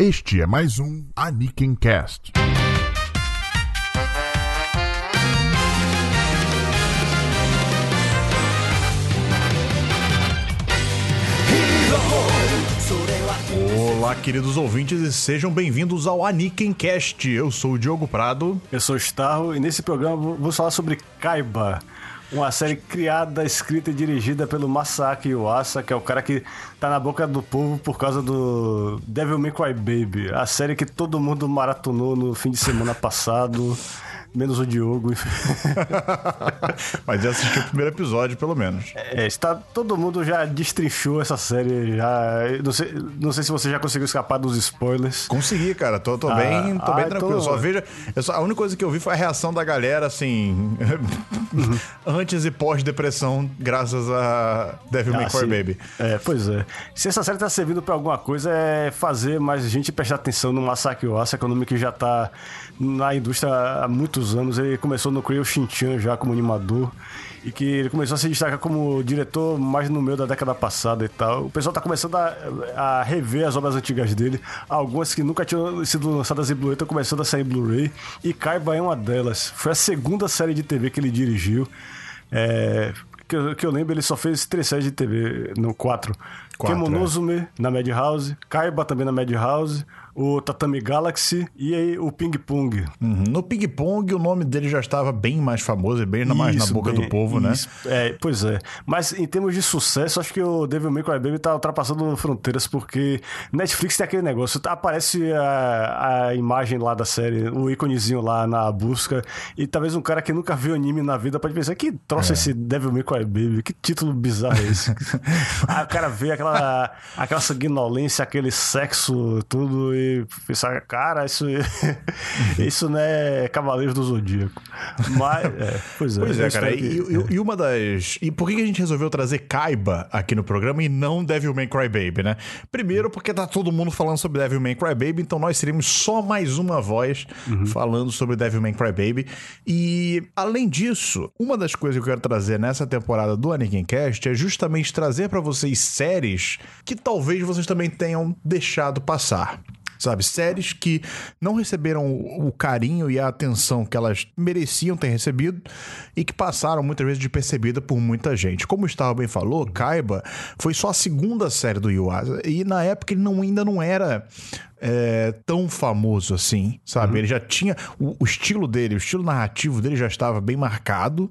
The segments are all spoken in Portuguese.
Este é mais um Aniken Cast. Olá, queridos ouvintes, e sejam bem-vindos ao Aniken Cast. Eu sou o Diogo Prado. Eu sou o Starro e nesse programa vamos falar sobre Kaiba, uma série criada, escrita e dirigida pelo Masaki Yuasa, que é o cara que tá na boca do povo por causa do Devil May Cry Baby, a série que todo mundo maratonou no fim de semana passado. Menos o Diogo. Mas eu assisti o primeiro episódio, pelo menos. É, está, todo mundo já destrinchou essa série. Já, não, sei, não sei se você já conseguiu escapar dos spoilers. Consegui, cara. Tô, tô ah, bem, tô ah, bem tranquilo. Tô... Só veja. Só, a única coisa que eu vi foi a reação da galera, assim. Uhum. antes e pós-depressão, graças a Devil ah, May Cry Baby. É, pois é. Se essa série tá servindo pra alguma coisa, é fazer mais gente prestar atenção no Massacre Ossa, que é um nome que já tá na indústria há muitos anos. Ele começou no Creio Shinchan já como animador e que ele começou a se destacar como diretor mais no meio da década passada e tal. O pessoal está começando a, a, rever as obras antigas dele, algumas que nunca tinham sido lançadas em Blu-ray estão começando a sair em Blu-ray e Kaiba é uma delas. Foi a segunda série de TV que ele dirigiu. É, que, eu, que eu lembro, ele só fez três séries de TV, quatro. quatro Kemonozume é. na Madhouse, Kaiba também na Madhouse, o Tatami Galaxy e aí o Ping Pong. Uhum. No Ping Pong o nome dele já estava bem mais famoso e bem isso, mais na boca bem, do povo, né? isso. né? É, pois é. Mas em termos de sucesso, acho que o Devil May Cry Baby tá ultrapassando fronteiras porque Netflix tem aquele negócio, aparece a, a imagem lá da série, o íconezinho lá na busca e talvez um cara que nunca viu anime na vida pode pensar que trouxe é. esse Devil May Cry Baby, que título bizarro é esse? Aí o cara vê aquela, aquela sanguinolência, aquele sexo, tudo e pensar, cara, isso, isso não é Cavaleiros do Zodíaco. Mas, é, pois é. Pois é, cara. E, e, e, uma das. E por que a gente resolveu trazer Kaiba aqui no programa e não Devil May Cry Baby, né? Primeiro, porque tá todo mundo falando sobre Devil May Cry Baby, então nós seríamos só mais uma voz uhum. falando sobre Devil May Cry Baby. E, além disso, uma das coisas que eu quero trazer nessa temporada do Anakin Cast é justamente trazer para vocês séries que talvez vocês também tenham deixado passar sabe? Séries que não receberam o carinho e a atenção que elas mereciam ter recebido e que passaram muitas vezes de percebida por muita gente. Como o Gustavo bem falou, Kaiba foi só a segunda série do Yuasa e na época ele não, ainda não era é, tão famoso assim, sabe? Uhum. Ele já tinha. O, o, estilo dele, o estilo narrativo dele já estava bem marcado,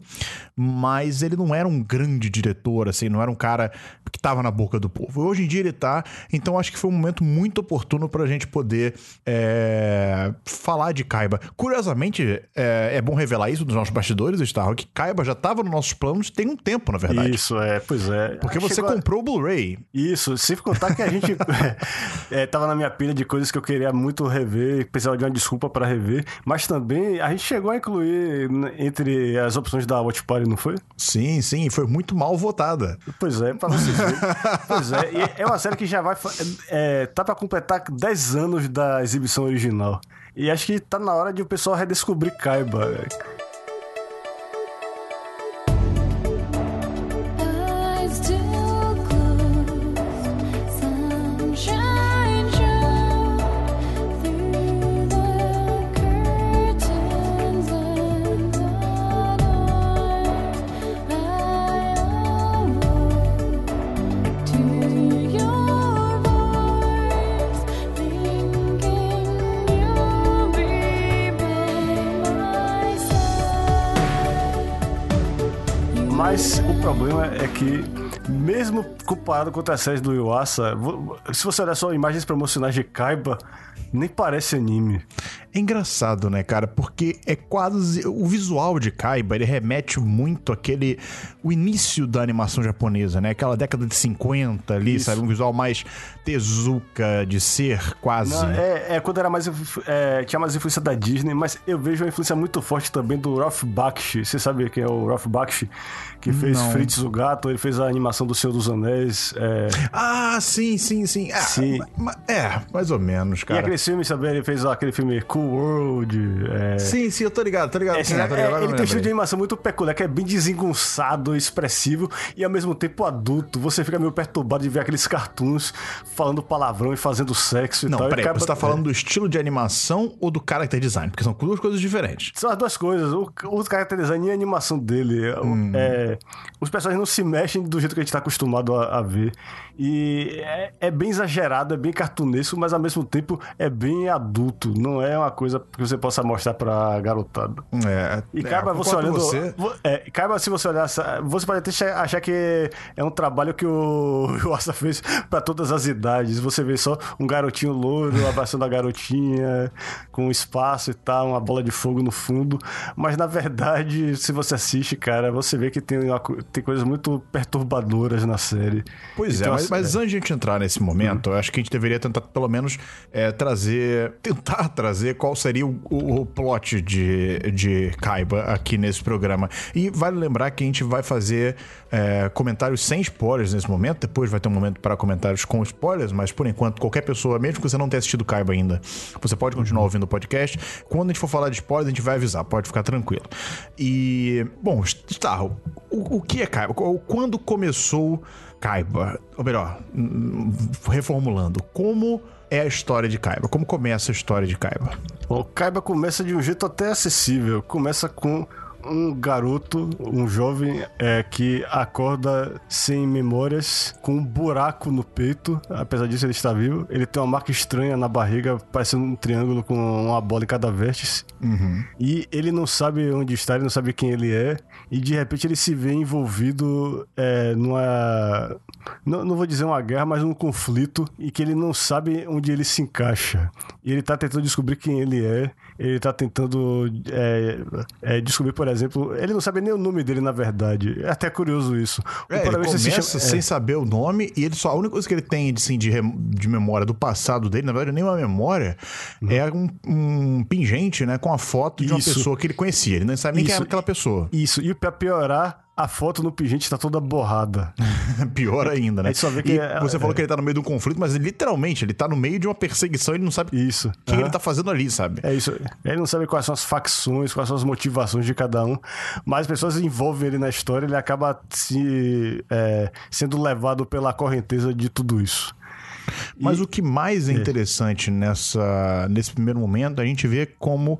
mas ele não era um grande diretor, assim, não era um cara que estava na boca do povo. Hoje em dia ele tá, então acho que foi um momento muito oportuno para a gente poder é, falar de Kaiba. Curiosamente, é, é, bom revelar isso dos nossos bastidores, Star, que Kaiba já estava nos nossos planos tem um tempo, na verdade. Isso, é, pois é. Porque você comprou o Blu-ray. Isso, se contar que a gente é, tava na minha pilha de coisas coisas que eu queria muito rever, precisava de uma desculpa para rever, mas também a gente chegou a incluir entre as opções da Watch Party, não foi? Sim, sim, foi muito mal votada. Pois é, pra vocês verem. pois é, e é uma série que já vai. É, tá para completar 10 anos da exibição original. E acho que tá na hora de o pessoal redescobrir Kaiba. Problema é que, mesmo comparado com outras séries do Yuasa, se você olhar só imagens promocionais de Kaiba, nem parece anime. É engraçado, né, cara? Porque é quase. O visual de Kaiba, ele remete muito àquele. O início da animação japonesa, né? Aquela década de 50 ali, Isso. sabe? Um visual mais tezuka de ser, quase. Não, é, é, quando era mais. É, tinha mais influência da Disney, mas eu vejo uma influência muito forte também do Ralph Bakshi. Você sabe quem é o Ralph Bakshi? Que fez Não. Fritz o Gato, ele fez a animação do Senhor dos Anéis. É... Ah, sim, sim, sim. É, Sim. É, mais ou menos, E cara. aquele filme, sabe? Ele fez aquele filme Cool World. É... Sim, sim, eu tô ligado, tô ligado. É, sim, é, tô ligado, eu ele tem um estilo de animação muito peculiar, que é bem desengonçado, expressivo e ao mesmo tempo adulto. Você fica meio perturbado de ver aqueles cartoons falando palavrão e fazendo sexo e Não, tal. e peraí, acaba- você tá falando do estilo de animação ou do character design? Porque são duas coisas diferentes. São as duas coisas. O, o character design e a animação dele. Hum. é, os personagens não se mexem do jeito que a gente tá acostumado a, a ver. E é, é bem exagerado, é bem cartunesco, mas ao mesmo tempo é bem adulto. Não é uma coisa que você possa mostrar pra garotada. É, E é, caiba você concordo olhando. Você. vo- É, caiba se você olhar. Você pode até achar que é um trabalho que o, o Asa fez pra todas as idades. Você vê só um garotinho louro abraçando a garotinha, com espaço e tal, uma bola de fogo no fundo. Mas na verdade, se você assiste, cara, você vê que tem, tem coisas muito perturbadoras na série. Pois é, Então, mas, assim, mas antes de a gente entrar nesse momento, eu acho que a gente deveria tentar, pelo menos, é, trazer. Tentar trazer qual seria o, o- o plot de, de Kaiba aqui nesse programa. E vale lembrar que a gente vai fazer é, comentários sem spoilers nesse momento. Depois vai ter um momento para comentários com spoilers, mas por enquanto, qualquer pessoa, mesmo que você não tenha assistido Kaiba ainda, você pode continuar ouvindo o podcast. Quando a gente for falar de spoilers, a gente vai avisar, pode ficar tranquilo. E, bom, Starro, o, o que é Kaiba? Quando começou Kaiba? Ou melhor, hum, reformulando, como é a história de Kaiba? Como começa a história de Kaiba? O Kaiba começa de um jeito até acessível. Começa com um garoto, um jovem é, que acorda sem memórias, com um buraco no peito. Apesar disso, ele está vivo. Ele tem uma marca estranha na barriga, parecendo um triângulo com uma bola em cada vértice. E ele não sabe onde está, ele não sabe quem ele é. E de repente ele se vê envolvido é, numa. Não, não vou dizer uma guerra, mas num conflito e que ele não sabe onde ele se encaixa. E ele tá tentando descobrir quem ele é. Ele tá tentando é, é, descobrir, por exemplo. Ele não sabe nem o nome dele, na verdade. É até curioso isso. O É, ele se começa chama- sem é, saber o nome e ele só a única coisa que ele tem assim, de, rem- de memória do passado dele, na verdade, nem uma memória, é um, um pingente, né, com a foto de uma Isso. pessoa que ele conhecia. Ele não sabe nem quem Isso. era aquela pessoa. Isso. E pra piorar, a foto no pingente tá toda borrada. Pior ainda, né? Aí só vê que e é- você é- falou que ele tá no meio de um conflito, mas literalmente ele tá no meio de uma perseguição, ele não sabe Isso. o que Aham. ele tá fazendo ali, sabe? É isso. Ele não sabe quais são as facções, quais são as motivações de cada um, mas as pessoas envolvem ele na história, ele acaba se, é, sendo levado pela correnteza de tudo isso. Mas o que mais é interessante nessa, nesse primeiro momento, a gente vê como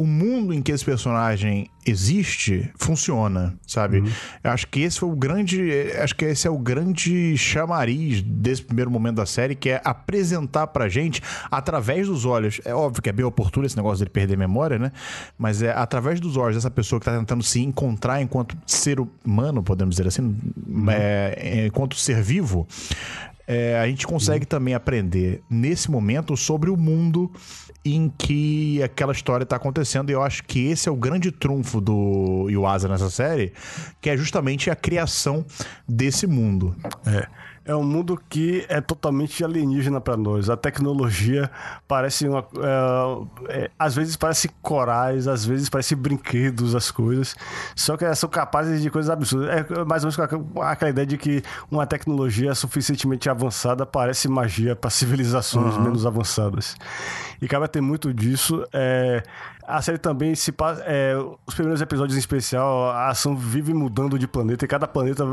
o mundo em que esse personagem existe funciona, sabe? Eu acho que esse foi o grande, acho que esse é o grande chamariz desse primeiro momento da série, que é apresentar pra gente através dos olhos. É óbvio que é bem oportuno esse negócio dele perder memória, né? Mas é através dos olhos dessa pessoa que tá tentando se encontrar enquanto ser humano, podemos dizer assim, é, é, enquanto ser vivo. É, a gente consegue também aprender nesse momento sobre o mundo em que aquela história está acontecendo. E eu acho que esse é o grande trunfo do Yuasa nessa série, que é justamente a criação desse mundo. É. É um mundo que é totalmente alienígena para nós. A tecnologia parece uma. é, é, às vezes parece corais, às vezes parece brinquedos, as coisas. Só que elas são capazes de coisas absurdas. É mais ou menos aquela- aquela ideia de que uma tecnologia suficientemente avançada parece magia para civilizações menos avançadas. E acaba ter muito disso. É, a série também se passa. é, os primeiros episódios em especial, a ação vive mudando de planeta e cada planeta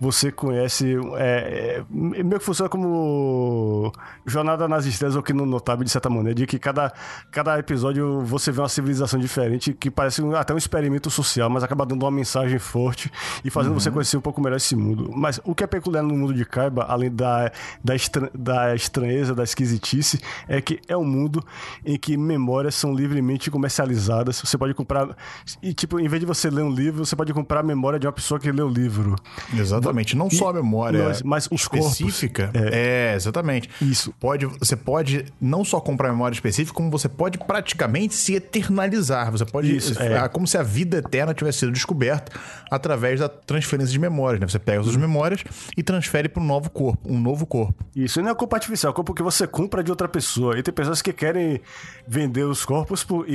você conhece. É, é, meio que funciona como Jornada nas Estrelas ou que no Notável, de certa maneira, de que cada, cada episódio você vê uma civilização diferente que parece até um experimento social, mas acaba dando uma mensagem forte e fazendo você conhecer um pouco melhor esse mundo. Mas o que é peculiar no mundo de Kaiba, além da, da, estra- da estranheza, da esquisitice, é que é um mundo em que memórias são livremente comercializadas. Você pode comprar. E, tipo, em vez de você ler um livro, você pode comprar a memória de uma pessoa que lê o livro. Exatamente. Não só a memória Mas, mas o específica. É. é. exatamente. Isso. Pode, você pode não só comprar memória específica, como você pode praticamente se eternalizar. Você pode. Isso, é. é. Como se a vida eterna tivesse sido descoberta através da transferência de memórias. Né? Você pega as suas memórias e transfere para um novo corpo, um novo corpo. Isso, e não é corpo artificial, é corpo que você compra de outra pessoa. E tem pessoas que querem vender os corpos por, e,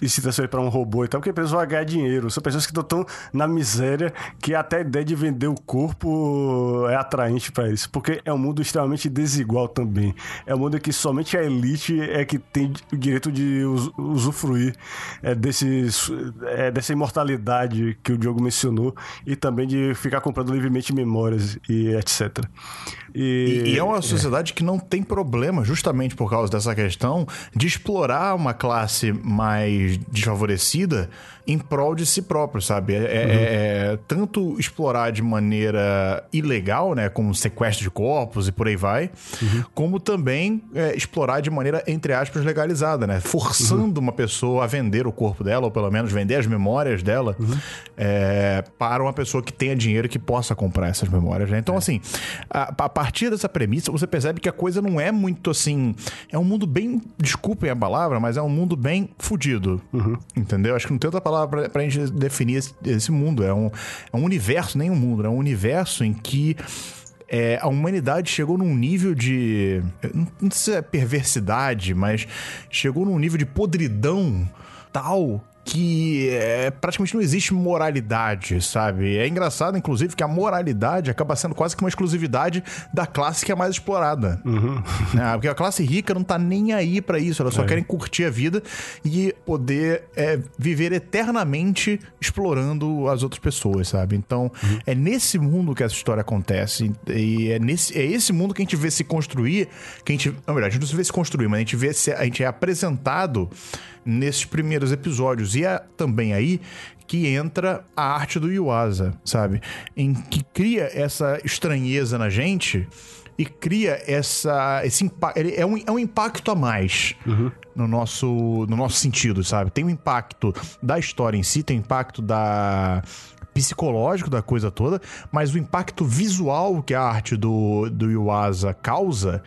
e se transferir para um robô e tal, porque a pessoa vai ganhar dinheiro. São pessoas que estão na miséria que até a ideia de vender o corpo é atraente para isso. Porque é um mundo extremamente desigual também. É um mundo que somente a elite é que tem o direito de usufruir é, desses, é, dessa imortalidade que o Diogo mencionou e também de ficar comprando livremente memórias e etc. E, e, é uma sociedade é. que não tem problema, justamente por causa dessa questão, de explorar uma classe mais desfavorecida em prol de si próprio, sabe? É, é, uhum. é, tanto explorar de maneira ilegal, né, como sequestro de corpos e por aí vai, uhum. como também é, explorar de maneira, entre aspas, legalizada, né? Forçando uhum. uma pessoa a vender o corpo dela, ou pelo menos vender as memórias dela, uhum. é, para uma pessoa que tenha dinheiro que possa comprar essas memórias, né? Então, é. assim, a, a partir dessa premissa, você percebe que a coisa não é muito assim. É um mundo bem. Desculpem a palavra, mas é um mundo bem fudido. Uhum. Entendeu? Acho que não tem outra palavra pra, pra gente definir esse, esse mundo. É um, é um universo, nem um mundo, é um universo em que. É, a humanidade chegou num nível de. Não sei se é perversidade, mas chegou num nível de podridão tal que é, praticamente não existe moralidade, sabe? É engraçado, inclusive, que a moralidade acaba sendo quase que uma exclusividade da classe que é mais explorada. Uhum. É, porque a classe rica não tá nem aí para isso, elas só é. querem curtir a vida e poder é, viver eternamente explorando as outras pessoas, sabe? Então, uhum. é nesse mundo que essa história acontece. E é, nesse, é esse mundo que a gente vê se construir, que a gente. Na verdade, a gente não vê se construir, mas a gente vê se a gente é apresentado nesses primeiros episódios. E é também aí que entra a arte do Yuasa, sabe? Em que cria essa estranheza na gente e cria essa esse ele é um, é um impacto a mais uhum. no nosso no nosso sentido sabe tem um impacto da história em si tem um impacto da psicológico da coisa toda mas o impacto visual que a arte do do Yuasa causa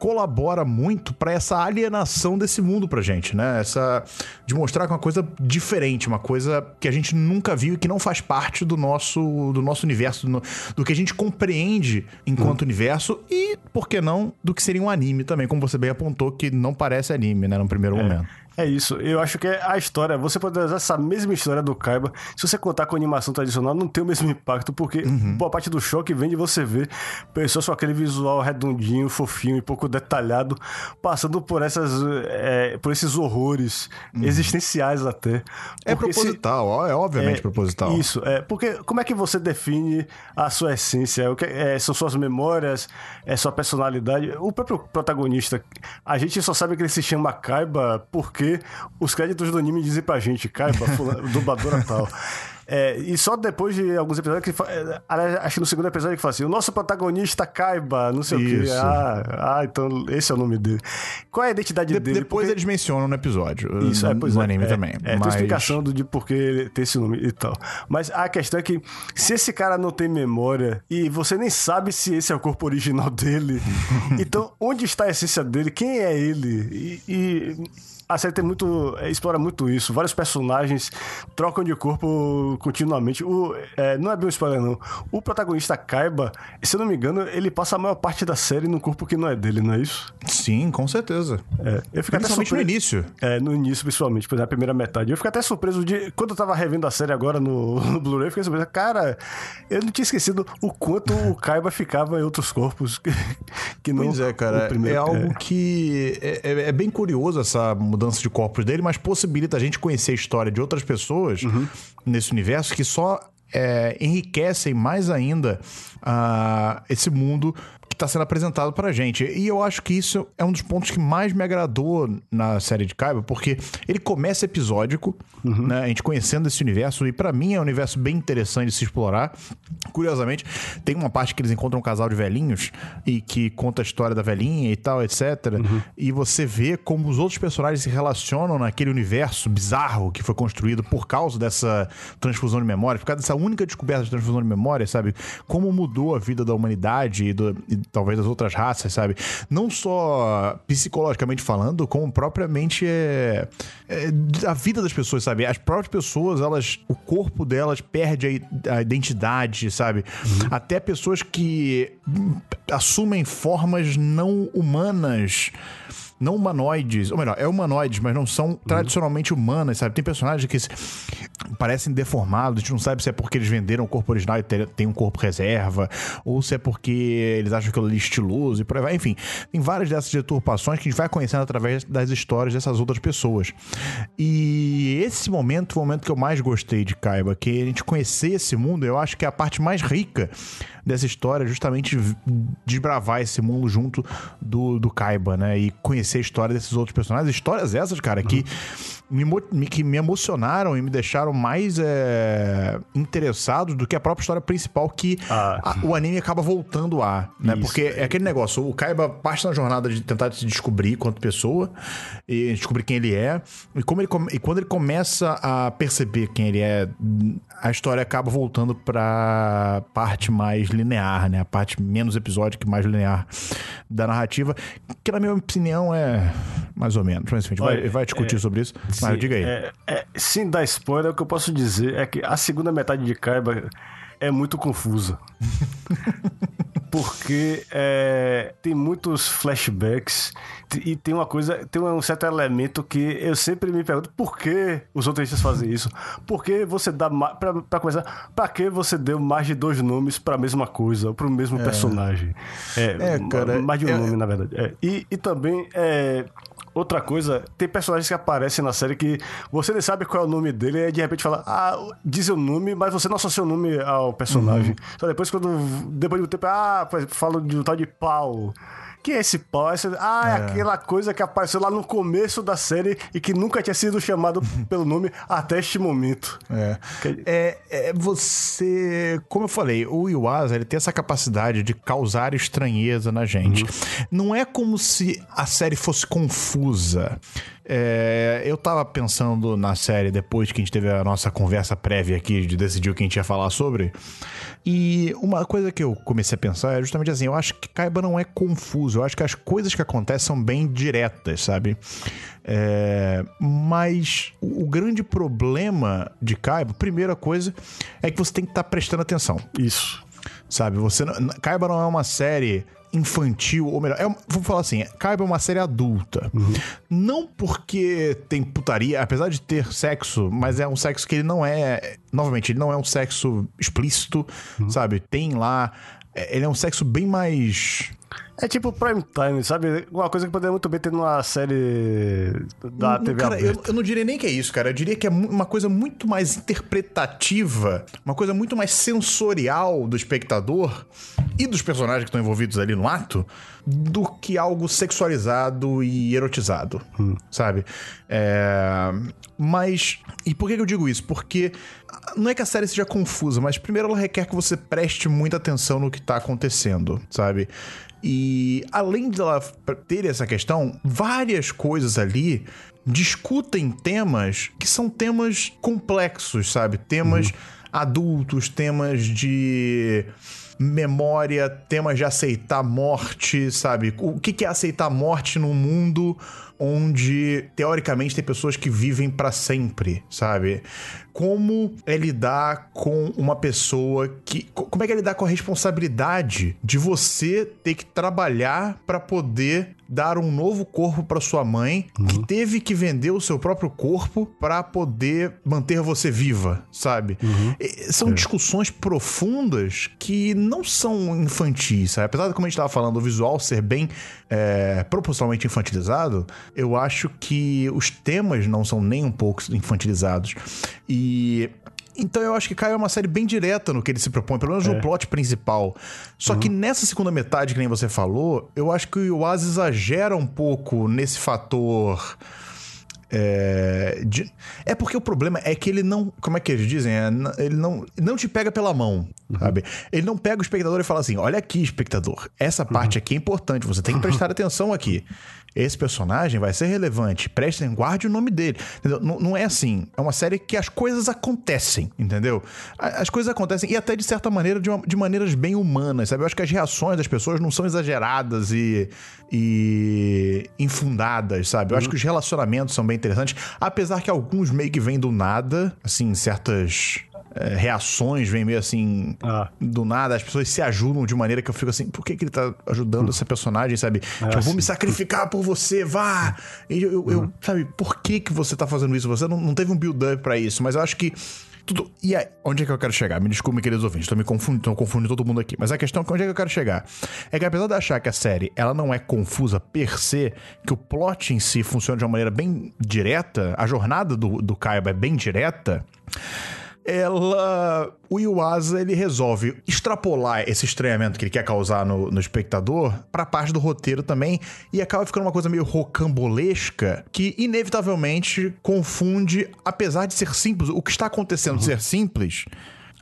colabora muito para essa alienação desse mundo pra gente, né? Essa de mostrar que é uma coisa diferente, uma coisa que a gente nunca viu e que não faz parte do nosso do nosso universo, do, do que a gente compreende enquanto uhum. universo e, por que não, do que seria um anime também, como você bem apontou que não parece anime, né, no primeiro é. momento. É isso. Eu acho que é a história. Você pode usar essa mesma história do Kaiba. Se você contar com animação tradicional, não tem o mesmo impacto, porque uhum. boa parte do choque vem de você ver pessoas com aquele visual redondinho, fofinho e pouco detalhado, passando por essas. É, por esses horrores uhum. existenciais até. É proposital, se, é obviamente é, proposital. Isso, é. Porque como é que você define a sua essência? O que, é, são suas memórias, é sua personalidade. O próprio protagonista, a gente só sabe que ele se chama Kaiba porque os créditos do anime dizem pra gente, Kaiba, dubladora tal. É, e só depois de alguns episódios que. É, acho que no segundo episódio que fala assim: o nosso protagonista Kaiba, não sei Isso. o quê. Ah, ah, então esse é o nome dele. Qual é a identidade de, dele? Depois Porque... eles mencionam no episódio. Isso, no, é, pois no é, anime é, também. É, mas... tem explicação do, de por que ele tem esse nome e tal. Mas a questão é que se esse cara não tem memória e você nem sabe se esse é o corpo original dele, então onde está a essência dele? Quem é ele? e, e a série tem muito. É, explora muito isso. Vários personagens trocam de corpo continuamente. O, é, não é bem um spoiler, não. O protagonista Kaiba, se eu não me engano, ele passa a maior parte da série num corpo que não é dele, não é isso? Sim, com certeza. É, eu fico principalmente surpre... no início. É, no início, principalmente, exemplo, na primeira metade. Eu fico até surpreso de. Quando eu tava revendo a série agora no, no Blu-ray, eu fiquei surpreso. Cara, eu não tinha esquecido o quanto o Kaiba ficava em outros corpos que, que não. Pois é, cara. É algo que. É, é, é bem curioso essa mudança mudança de corpos dele, mas possibilita a gente conhecer a história de outras pessoas uhum. nesse universo que só é, enriquecem mais ainda uh, esse mundo está sendo apresentado pra gente. E eu acho que isso é um dos pontos que mais me agradou na série de Kaiba, porque ele começa episódico, uhum. né? A gente conhecendo esse universo, e para mim é um universo bem interessante de se explorar. Curiosamente, tem uma parte que eles encontram um casal de velhinhos e que conta a história da velhinha e tal, etc. Uhum. E você vê como os outros personagens se relacionam naquele universo bizarro que foi construído por causa dessa transfusão de memória, por causa dessa única descoberta de transfusão de memória, sabe? Como mudou a vida da humanidade e, do, e talvez das outras raças, sabe? Não só psicologicamente falando, como propriamente é, é, a vida das pessoas, sabe? As próprias pessoas, elas, o corpo delas perde a, a identidade, sabe? Uhum. Até pessoas que assumem formas não humanas não humanoides, ou melhor, é humanoides, mas não são uhum. tradicionalmente humanas, sabe? Tem personagens que parecem deformados, a gente não sabe se é porque eles venderam o corpo original e tem um corpo reserva, ou se é porque eles acham que ele é estiloso e por aí vai. Enfim, tem várias dessas deturpações que a gente vai conhecendo através das histórias dessas outras pessoas. E esse momento foi o momento que eu mais gostei de Kaiba, que a gente conhecer esse mundo, eu acho que é a parte mais rica dessa história, justamente desbravar esse mundo junto do, do Kaiba, né? E conhecer a história desses outros personagens. Histórias essas, cara, que me, que me emocionaram e me deixaram mais é, interessados do que a própria história principal que ah. a, o anime acaba voltando a, né? Isso. Porque é aquele negócio, o Kaiba parte na jornada de tentar se descobrir quanto pessoa e descobrir quem ele é. E, como ele, e quando ele começa a perceber quem ele é, a história acaba voltando pra parte mais linear, né? A parte menos episódica e mais linear da narrativa, que na minha opinião é mais ou menos. Mas enfim, a gente Olha, vai, vai discutir é, sobre isso. Mas diga aí. É, é, sem dar spoiler, o que eu posso dizer é que a segunda metade de Kaiba é muito confusa. Porque é, tem muitos flashbacks e tem uma coisa, tem um certo elemento que eu sempre me pergunto por que os roteiristas fazem isso? Por que você dá pra, pra começar, pra que você deu mais de dois nomes pra mesma coisa, pro mesmo é. personagem? É, é, cara. Mais de um é, nome, na verdade. É. E, e também é, Outra coisa, tem personagens que aparecem na série que você nem sabe qual é o nome dele e de repente fala, ah, diz o nome, mas você não associa o nome ao personagem. Uhum. Só depois, quando. Depois do tempo, ah, falo de um tal de Paulo. Que é esse pau? Esse... Ah, é. é. aquela coisa que apareceu lá no começo da série e que nunca tinha sido chamado pelo nome até este momento. É. é, é você. Como eu falei, o Iwasa ele tem essa capacidade de causar estranheza na gente. Uhum. Não é como se a série fosse confusa. É, eu tava pensando na série depois que a gente teve a nossa conversa prévia aqui de decidir o que a gente ia falar sobre. E uma coisa que eu comecei a pensar é justamente assim: eu acho que Kaiba não é confuso, eu acho que as coisas que acontecem são bem diretas, sabe? É, mas o, o, grande problema de Kaiba, primeira coisa, é que você tem que estar tá prestando atenção. Isso. Sabe? Você não, Kaiba não é uma série infantil, ou melhor, é, vou falar assim, Kaiba é uma série adulta. Uhum. Não porque tem putaria, apesar de ter sexo, mas é um sexo que ele não é. Novamente, ele não é um sexo explícito, uhum. sabe? Tem lá. É, ele é um sexo bem mais é tipo prime time, sabe? Uma coisa que poderia muito bem ter numa série da TV cara, eu, eu, não diria nem que é isso, cara. Eu diria que é uma coisa muito mais interpretativa, uma coisa muito mais sensorial do espectador e dos personagens que estão envolvidos ali no ato do que algo sexualizado e erotizado, hum. sabe? É... Mas. E por que eu digo isso? Porque não é que a série seja confusa, mas primeiro ela requer que você preste muita atenção no que tá acontecendo, sabe? E além de ela ter essa questão, várias coisas ali discutem temas que são temas complexos, sabe? Temas uhum. adultos, temas de memória, temas de aceitar morte, sabe? O que é aceitar morte num mundo onde teoricamente tem pessoas que vivem para sempre, sabe? Como é lidar com uma pessoa que como é que é lidar com a responsabilidade de você ter que trabalhar para poder dar um novo corpo para sua mãe, uhum. que teve que vender o seu próprio corpo para poder manter você viva, sabe? Uhum. São é. discussões profundas que não são infantis, sabe? Apesar de, como a gente estava falando, o visual ser bem é, proporcionalmente infantilizado, eu acho que os temas não são nem um pouco infantilizados. E Então eu acho que Caio é uma série bem direta no que ele se propõe, pelo menos é. no plot principal. Só uhum. que nessa segunda metade, que nem você falou, eu acho que o Iwasa exagera um pouco nesse fator. É, de, é porque o problema é que ele não. Como é que eles dizem? É, ele não, não te pega pela mão, uhum. sabe? Ele não pega o espectador e fala assim: olha aqui, espectador, essa parte uhum. aqui é importante, você tem que prestar atenção aqui esse personagem vai ser relevante, prestem, guarde o nome dele. Não, não, é assim. É uma série que as coisas acontecem, entendeu? As coisas acontecem, e até de certa maneira, de, uma, de maneiras bem humanas, sabe? Eu acho que as reações das pessoas não são exageradas e, e infundadas, sabe? Eu acho uhum. que os relacionamentos são bem interessantes, apesar que alguns meio que vêm do nada, assim, certas é, reações vêm meio assim ah. do nada, as pessoas se ajudam de maneira que eu fico assim, por que, que ele tá ajudando hum. essa personagem, sabe? É tipo, eu vou me sacrificar por você, vá! E eu, eu, eu, sabe, por que, que você tá fazendo isso? Você não, não teve um build-up pra isso, mas eu acho que. Tudo... E aí, onde é que eu quero chegar? Me desculpe, queridos ouvintes, tô me confundindo, tô confundindo todo mundo aqui. Mas a questão é que onde é que eu quero chegar? É que apesar de achar que a série ela não é confusa per se, que o plot em si funciona de uma maneira bem direta, a jornada do, do Kaiba é bem direta ela. O Iwasa ele resolve extrapolar esse estranhamento que ele quer causar no, no espectador pra parte do roteiro também e acaba ficando uma coisa meio rocambolesca que inevitavelmente confunde, apesar de ser simples, o que está acontecendo uhum. ser simples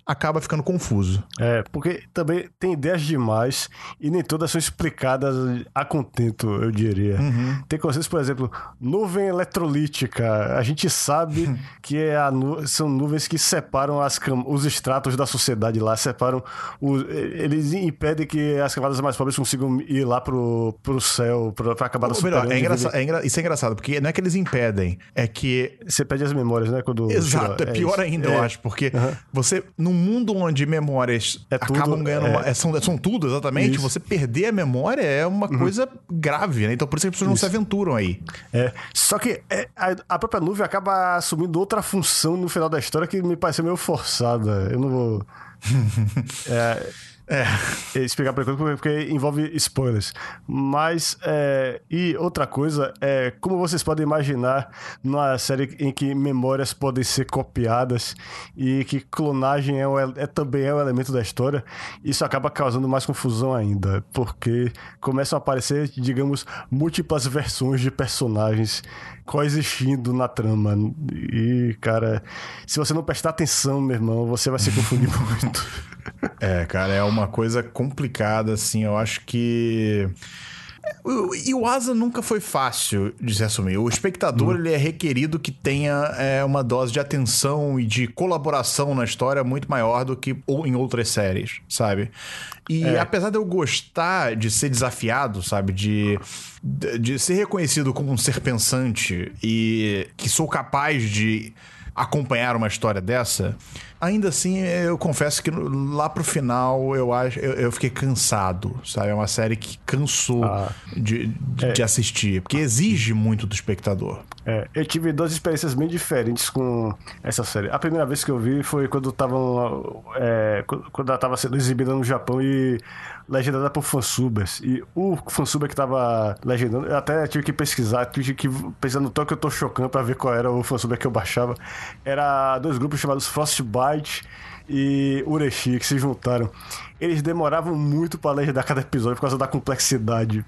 acaba ficando confuso. É, porque também tem ideias demais e nem todas são explicadas a contento, eu diria. Uhum. Tem conceitos, por exemplo, nuvem eletrolítica. A gente sabe uhum. que é nu são nuvens que separam as os estratos da sociedade lá, separam. Os, eles impedem que as camadas mais pobres consigam ir lá pro, pro céu, pra, pra acabar Ou melhor, é engraçado, é engra... Isso é engraçado, porque não é que eles impedem, é que. Você perde as memórias, né? Quando, Exato, é, é pior ainda, é. eu acho, porque uhum. você, num mundo onde memórias é tudo, acabam ganhando. É... Uma, são, são tudo, exatamente. Isso. Você perder a memória é uma uhum. coisa grave, né? Então por isso que as pessoas isso. não se aventuram aí. É. Só que é, a, a, própria nuvem acaba assumindo outra função no final da história que me pareceu meio forçada. Eu não vou. é, é, explicar por enquanto porque envolve spoilers. Mas, é, e outra coisa é, como vocês podem imaginar, numa série em que memórias podem ser copiadas e que clonagem é, é também é o elemento da história, isso acaba causando mais confusão ainda, porque começam a aparecer, digamos, múltiplas versões de personagens coexistindo na trama. E, cara, se você não prestar atenção, meu irmão, você vai se confundir muito. É, cara, é uma coisa complicada, assim. Eu acho que. E o Asa nunca foi fácil de se assumir. O espectador hum. ele é requerido que tenha é, uma dose de atenção e de colaboração na história muito maior do que em outras séries, sabe? E é. apesar de eu gostar de ser desafiado, sabe? De, de ser reconhecido como um ser pensante e que sou capaz de acompanhar uma história dessa, ainda assim eu confesso que lá pro final eu acho eu, eu fiquei cansado, sabe? É uma série que cansou ah, de, de, é. de, assistir, porque exige muito do espectador. É, eu tive duas experiências bem diferentes com essa série. A primeira vez que eu vi foi quando estavam é, quando ela estava sendo exibida no Japão e legendada por fansubers. E o fansuber que tava legendando, eu até tive que pesquisar, tive que pesquisar no toque eu tô chocando pra ver qual era o fansuber que eu baixava. Era dois grupos chamados Frostbite e Ureshi que se juntaram. Eles demoravam muito para legendar cada episódio por causa da complexidade.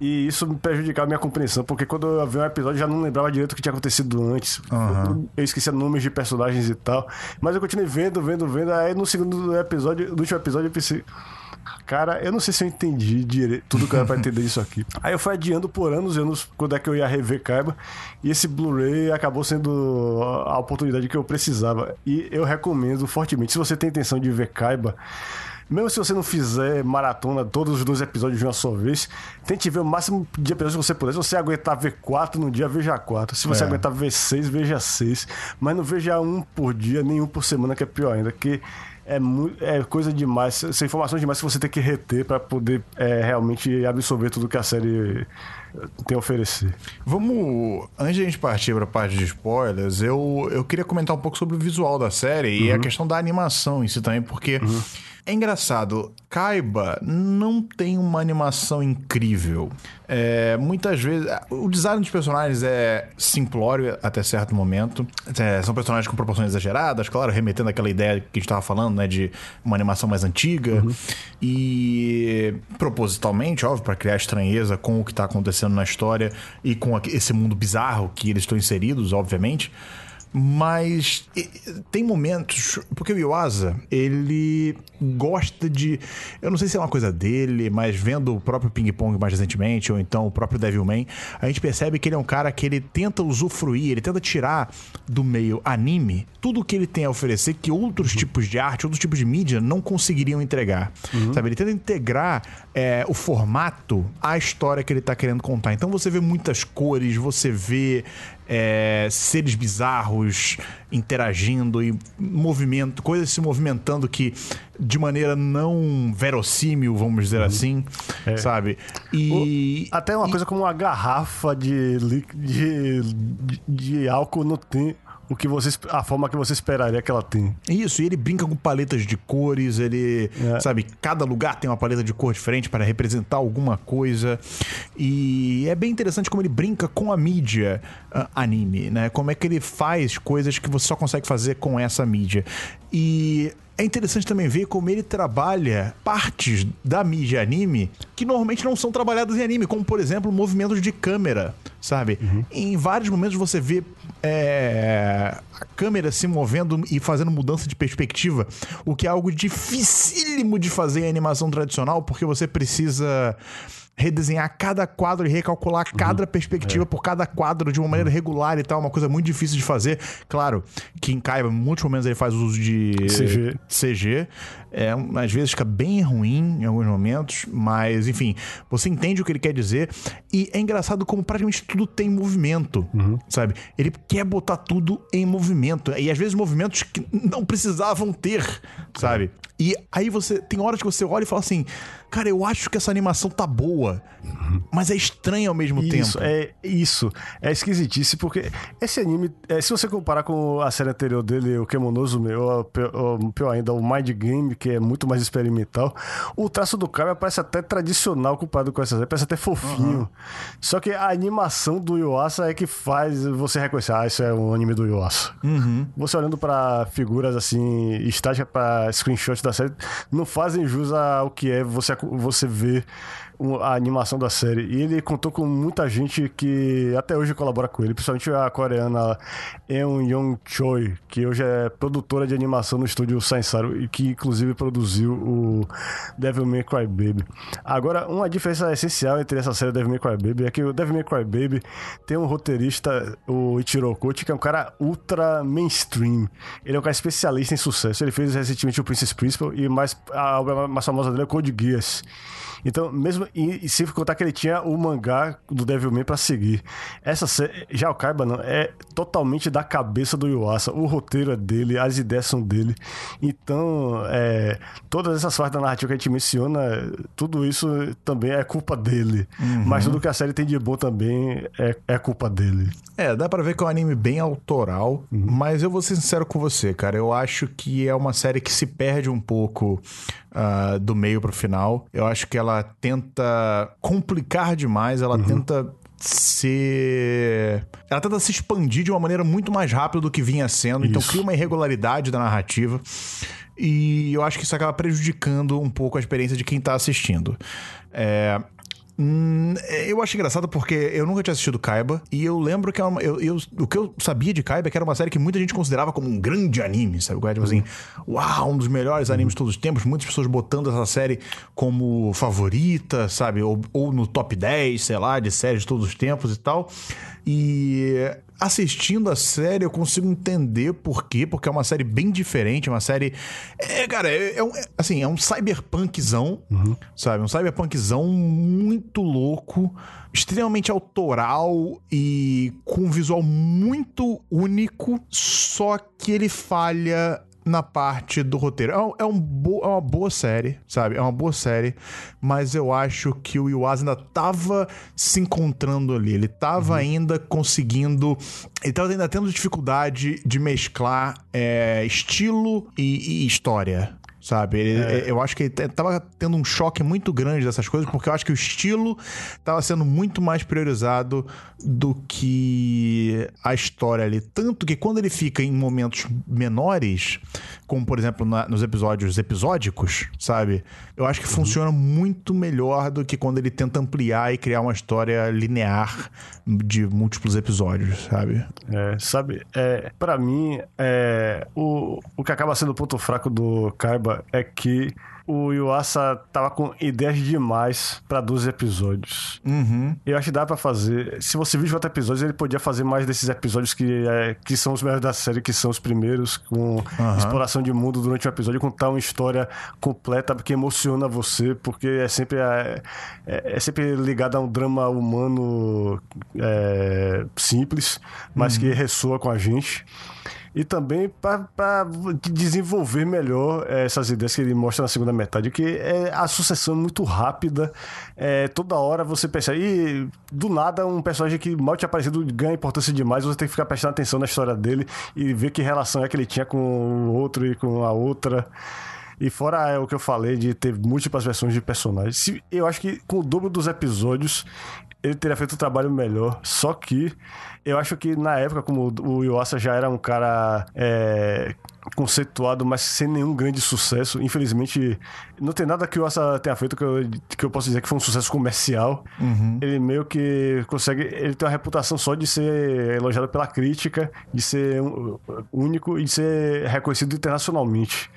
E isso me prejudicava a minha compreensão, porque quando eu vi um episódio eu já não lembrava direito o que tinha acontecido antes. Uhum. Eu esquecia nomes de personagens e tal. Mas eu continuei vendo, vendo, vendo. Aí no segundo episódio, no último episódio, eu pensei. Cara, eu não sei se eu entendi direito, tudo que era pra entender isso aqui. Aí eu fui adiando por anos e anos quando é que eu ia rever Kaiba. E esse Blu-ray acabou sendo a oportunidade que eu precisava. E eu recomendo fortemente, se você tem intenção de ver Kaiba, mesmo se você não fizer maratona todos os dois episódios de uma só vez, tente ver o máximo de episódios que você puder. Se você aguentar ver quatro no dia, veja quatro. Se você é. aguentar ver seis, veja seis. Mas não veja um por dia, nem um por semana, que é pior ainda. Que é, é coisa demais, são informações demais que você tem que reter para poder é, realmente absorver tudo que a série tem a oferecer. Vamos, antes de a gente partir para a parte de spoilers, eu, eu queria comentar um pouco sobre o visual da série uhum. e a uhum. questão da animação em si também, porque. Uhum é engraçado. Kaiba não tem uma animação incrível. É, muitas vezes. O design dos personagens é simplório até certo momento. É, são personagens com proporções exageradas, claro, remetendo àquela ideia que a gente estava falando, né? De uma animação mais antiga. Uhum. E propositalmente, óbvio, para criar estranheza com o que está acontecendo na história e com esse mundo bizarro que eles estão inseridos, obviamente. Mas tem momentos. Porque o Iwasa, ele gosta de. Eu não sei se é uma coisa dele, mas vendo o próprio Ping Pong mais recentemente, ou então o próprio Devilman, a gente percebe que ele é um cara que ele tenta usufruir, ele tenta tirar do meio anime tudo o que ele tem a oferecer que outros uhum. tipos de arte, outros tipos de mídia não conseguiriam entregar. Uhum. Sabe? Ele tenta integrar é, o formato à história que ele tá querendo contar. Então você vê muitas cores, você vê é, seres bizarros interagindo e movimento, coisas se movimentando que de maneira não verossímil, vamos dizer uhum. assim, é. sabe? E o, até uma e, coisa como uma garrafa de, de, de, de álcool tem o que você, a forma que você esperaria que ela tem. Isso, e ele brinca com paletas de cores, ele, é. sabe, cada lugar tem uma paleta de cor diferente para representar alguma coisa. E é bem interessante como ele brinca com a mídia uh, anime, né? Como é que ele faz coisas que você só consegue fazer com essa mídia. E é interessante também ver como ele trabalha partes da mídia anime que normalmente não são trabalhadas em anime, como por exemplo movimentos de câmera, sabe? Uhum. Em vários momentos você vê é, a câmera se movendo e fazendo mudança de perspectiva, o que é algo dificílimo de fazer em animação tradicional, porque você precisa redesenhar cada quadro e recalcular uhum. cada perspectiva é. por cada quadro de uma maneira uhum. regular e tal, uma coisa muito difícil de fazer. Claro, que em Kaiba, muitos momentos ele faz uso de CG. CG. É, às vezes fica bem ruim em alguns momentos, mas enfim, você entende o que ele quer dizer. E é engraçado como praticamente tudo tem movimento, uhum. sabe? Ele quer botar tudo em movimento. E às vezes movimentos que não precisavam ter, sabe? E aí você. Tem horas que você olha e fala assim cara, eu acho que essa animação tá boa, mas é estranha ao mesmo isso, tempo. É isso, é esquisitice, porque esse anime, é, se você comparar com a série anterior dele, o Kemonoso, ou, ou pior ainda, o Mind Game, que é muito mais experimental, o traço do cara parece até tradicional comparado com essa série, parece até fofinho. Uhum. Só que a animação do Yuasa é que faz você reconhecer, ah, isso é um anime do Yuasa. Uhum. Você olhando para figuras assim, estáticas para screenshots da série, não fazem jus ao que é você você vê a animação da série. E ele contou com muita gente que até hoje colabora com ele, principalmente a coreana Eun Young Choi, que hoje é produtora de animação no estúdio Sainsaru e que inclusive produziu o Devil May Cry Baby. Agora, uma diferença essencial entre essa série e Devil May Cry Baby é que o Devil May Cry Baby tem um roteirista, o Ichiro Kochi, que é um cara ultra mainstream. Ele é um cara especialista em sucesso. Ele fez recentemente o Princess Principal e mais, a obra mais famosa dele é Code Geass. Então, mesmo. E, e se contar que ele tinha o mangá do Devilman pra seguir. Essa Já o Kaiba não, é totalmente da cabeça do Yuasa. O roteiro é dele, as ideias são dele. Então, é, todas essas partes da narrativa que a gente menciona, tudo isso também é culpa dele. Uhum. Mas tudo que a série tem de bom também é, é culpa dele. É, dá pra ver que é um anime bem autoral, uhum. mas eu vou ser sincero com você, cara. Eu acho que é uma série que se perde um pouco uh, do meio pro final. Eu acho que ela tenta complicar demais, ela uhum. tenta ser. Ela tenta se expandir de uma maneira muito mais rápida do que vinha sendo, então isso. então cria uma irregularidade da narrativa. E eu acho que isso acaba prejudicando um pouco a experiência de quem tá assistindo. É, Hum, eu acho engraçado porque eu nunca tinha assistido Kaiba e eu lembro que é uma, eu, eu, o que eu sabia de Kaiba é que era uma série que muita gente considerava como um grande anime, sabe? Tipo assim, uau, um dos melhores animes de todos os tempos. Muitas pessoas botando essa série como favorita, sabe? Ou, ou no top 10, sei lá, de séries de todos os tempos e tal. E assistindo a série, eu consigo entender por quê, porque é uma série bem diferente, uma série. É, cara, é, é um, é, assim, é um cyberpunkzão, uhum. sabe? Um cyberpunkzão muito louco, extremamente autoral e com um visual muito único, só que ele falha na parte do roteiro. É, um, é, um bo, é uma boa série, sabe? É uma boa série, mas eu acho que o Iwasa ainda tava se encontrando ali. Ele tava uhum. ainda conseguindo. Ele tava ainda tendo dificuldade de mesclar é, estilo e, e história. Sabe? Ele, é. Eu acho que ele tava tendo um choque muito grande dessas coisas, porque eu acho que o estilo tava sendo muito mais priorizado do que a história ali. Tanto que quando ele fica em momentos menores, como por exemplo na, nos episódios episódicos, sabe? Eu acho que uhum. funciona muito melhor do que quando ele tenta ampliar e criar uma história linear de múltiplos episódios, sabe? É, sabe, é, para mim, é, o, o que acaba sendo o ponto fraco do Kaiba é que o Yuasa tava com ideias demais para 12 episódios. Uhum. Eu acho que dá para fazer. Se você viu os outros episódios, ele podia fazer mais desses episódios que, é, que são os melhores da série, que são os primeiros, com uhum. exploração de mundo durante o episódio, contar uma história completa que emociona você, porque é sempre, é, é, é sempre ligado a um drama humano é, simples, mas uhum. que ressoa com a gente e também para desenvolver melhor eh, essas ideias que ele mostra na segunda metade, que é a sucessão muito rápida, é, toda hora você percebe, e do nada um personagem que mal tinha aparecido ganha importância demais, você tem que ficar prestando atenção na história dele e ver que relação é que ele tinha com o outro e com a outra. E fora é o que eu falei de ter múltiplas versões de personagens. Eu acho que com o dobro dos episódios ele teria feito um trabalho melhor. Só que eu acho que na época, como o Yuasa já era um cara é, conceituado, mas sem nenhum grande sucesso, infelizmente, não tem nada que o Yuasa tenha feito que eu, que eu possa dizer que foi um sucesso comercial. Uhum. Ele meio que consegue. Ele tem uma reputação só de ser elogiado pela crítica, de ser único e de ser reconhecido internacionalmente.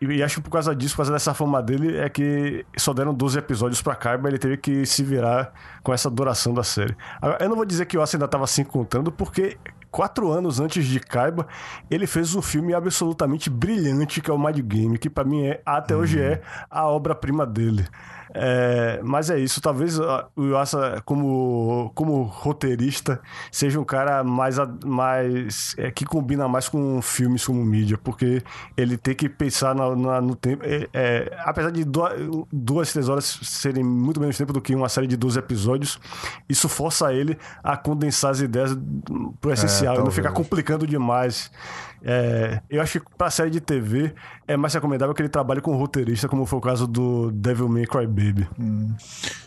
E, acho que por causa disso, por causa dessa fama dele, é que só deram 12 episódios pra Kaiba, ele teve que se virar com essa duração da série. Eu não vou dizer que o Asa ainda tava se encontrando, porque quatro anos antes de Kaiba, ele fez um filme absolutamente brilhante, que é o Mind Game, que para mim é, até hoje é a obra-prima dele. É, mas é isso, talvez o Yuasa, como, como roteirista, seja um cara mais, mais é, que combina mais com filmes como mídia, porque ele tem que pensar na, na, no tempo. É, é apesar de duas, duas, três horas serem muito menos tempo do que uma série de 12 episódios, isso força ele a condensar as ideias pro essencial, é, e não ficar complicando demais. É, eu acho que pra série de TV é mais recomendável que ele trabalhe com roteirista, como foi o caso do Devil May Cry Baby. Hum.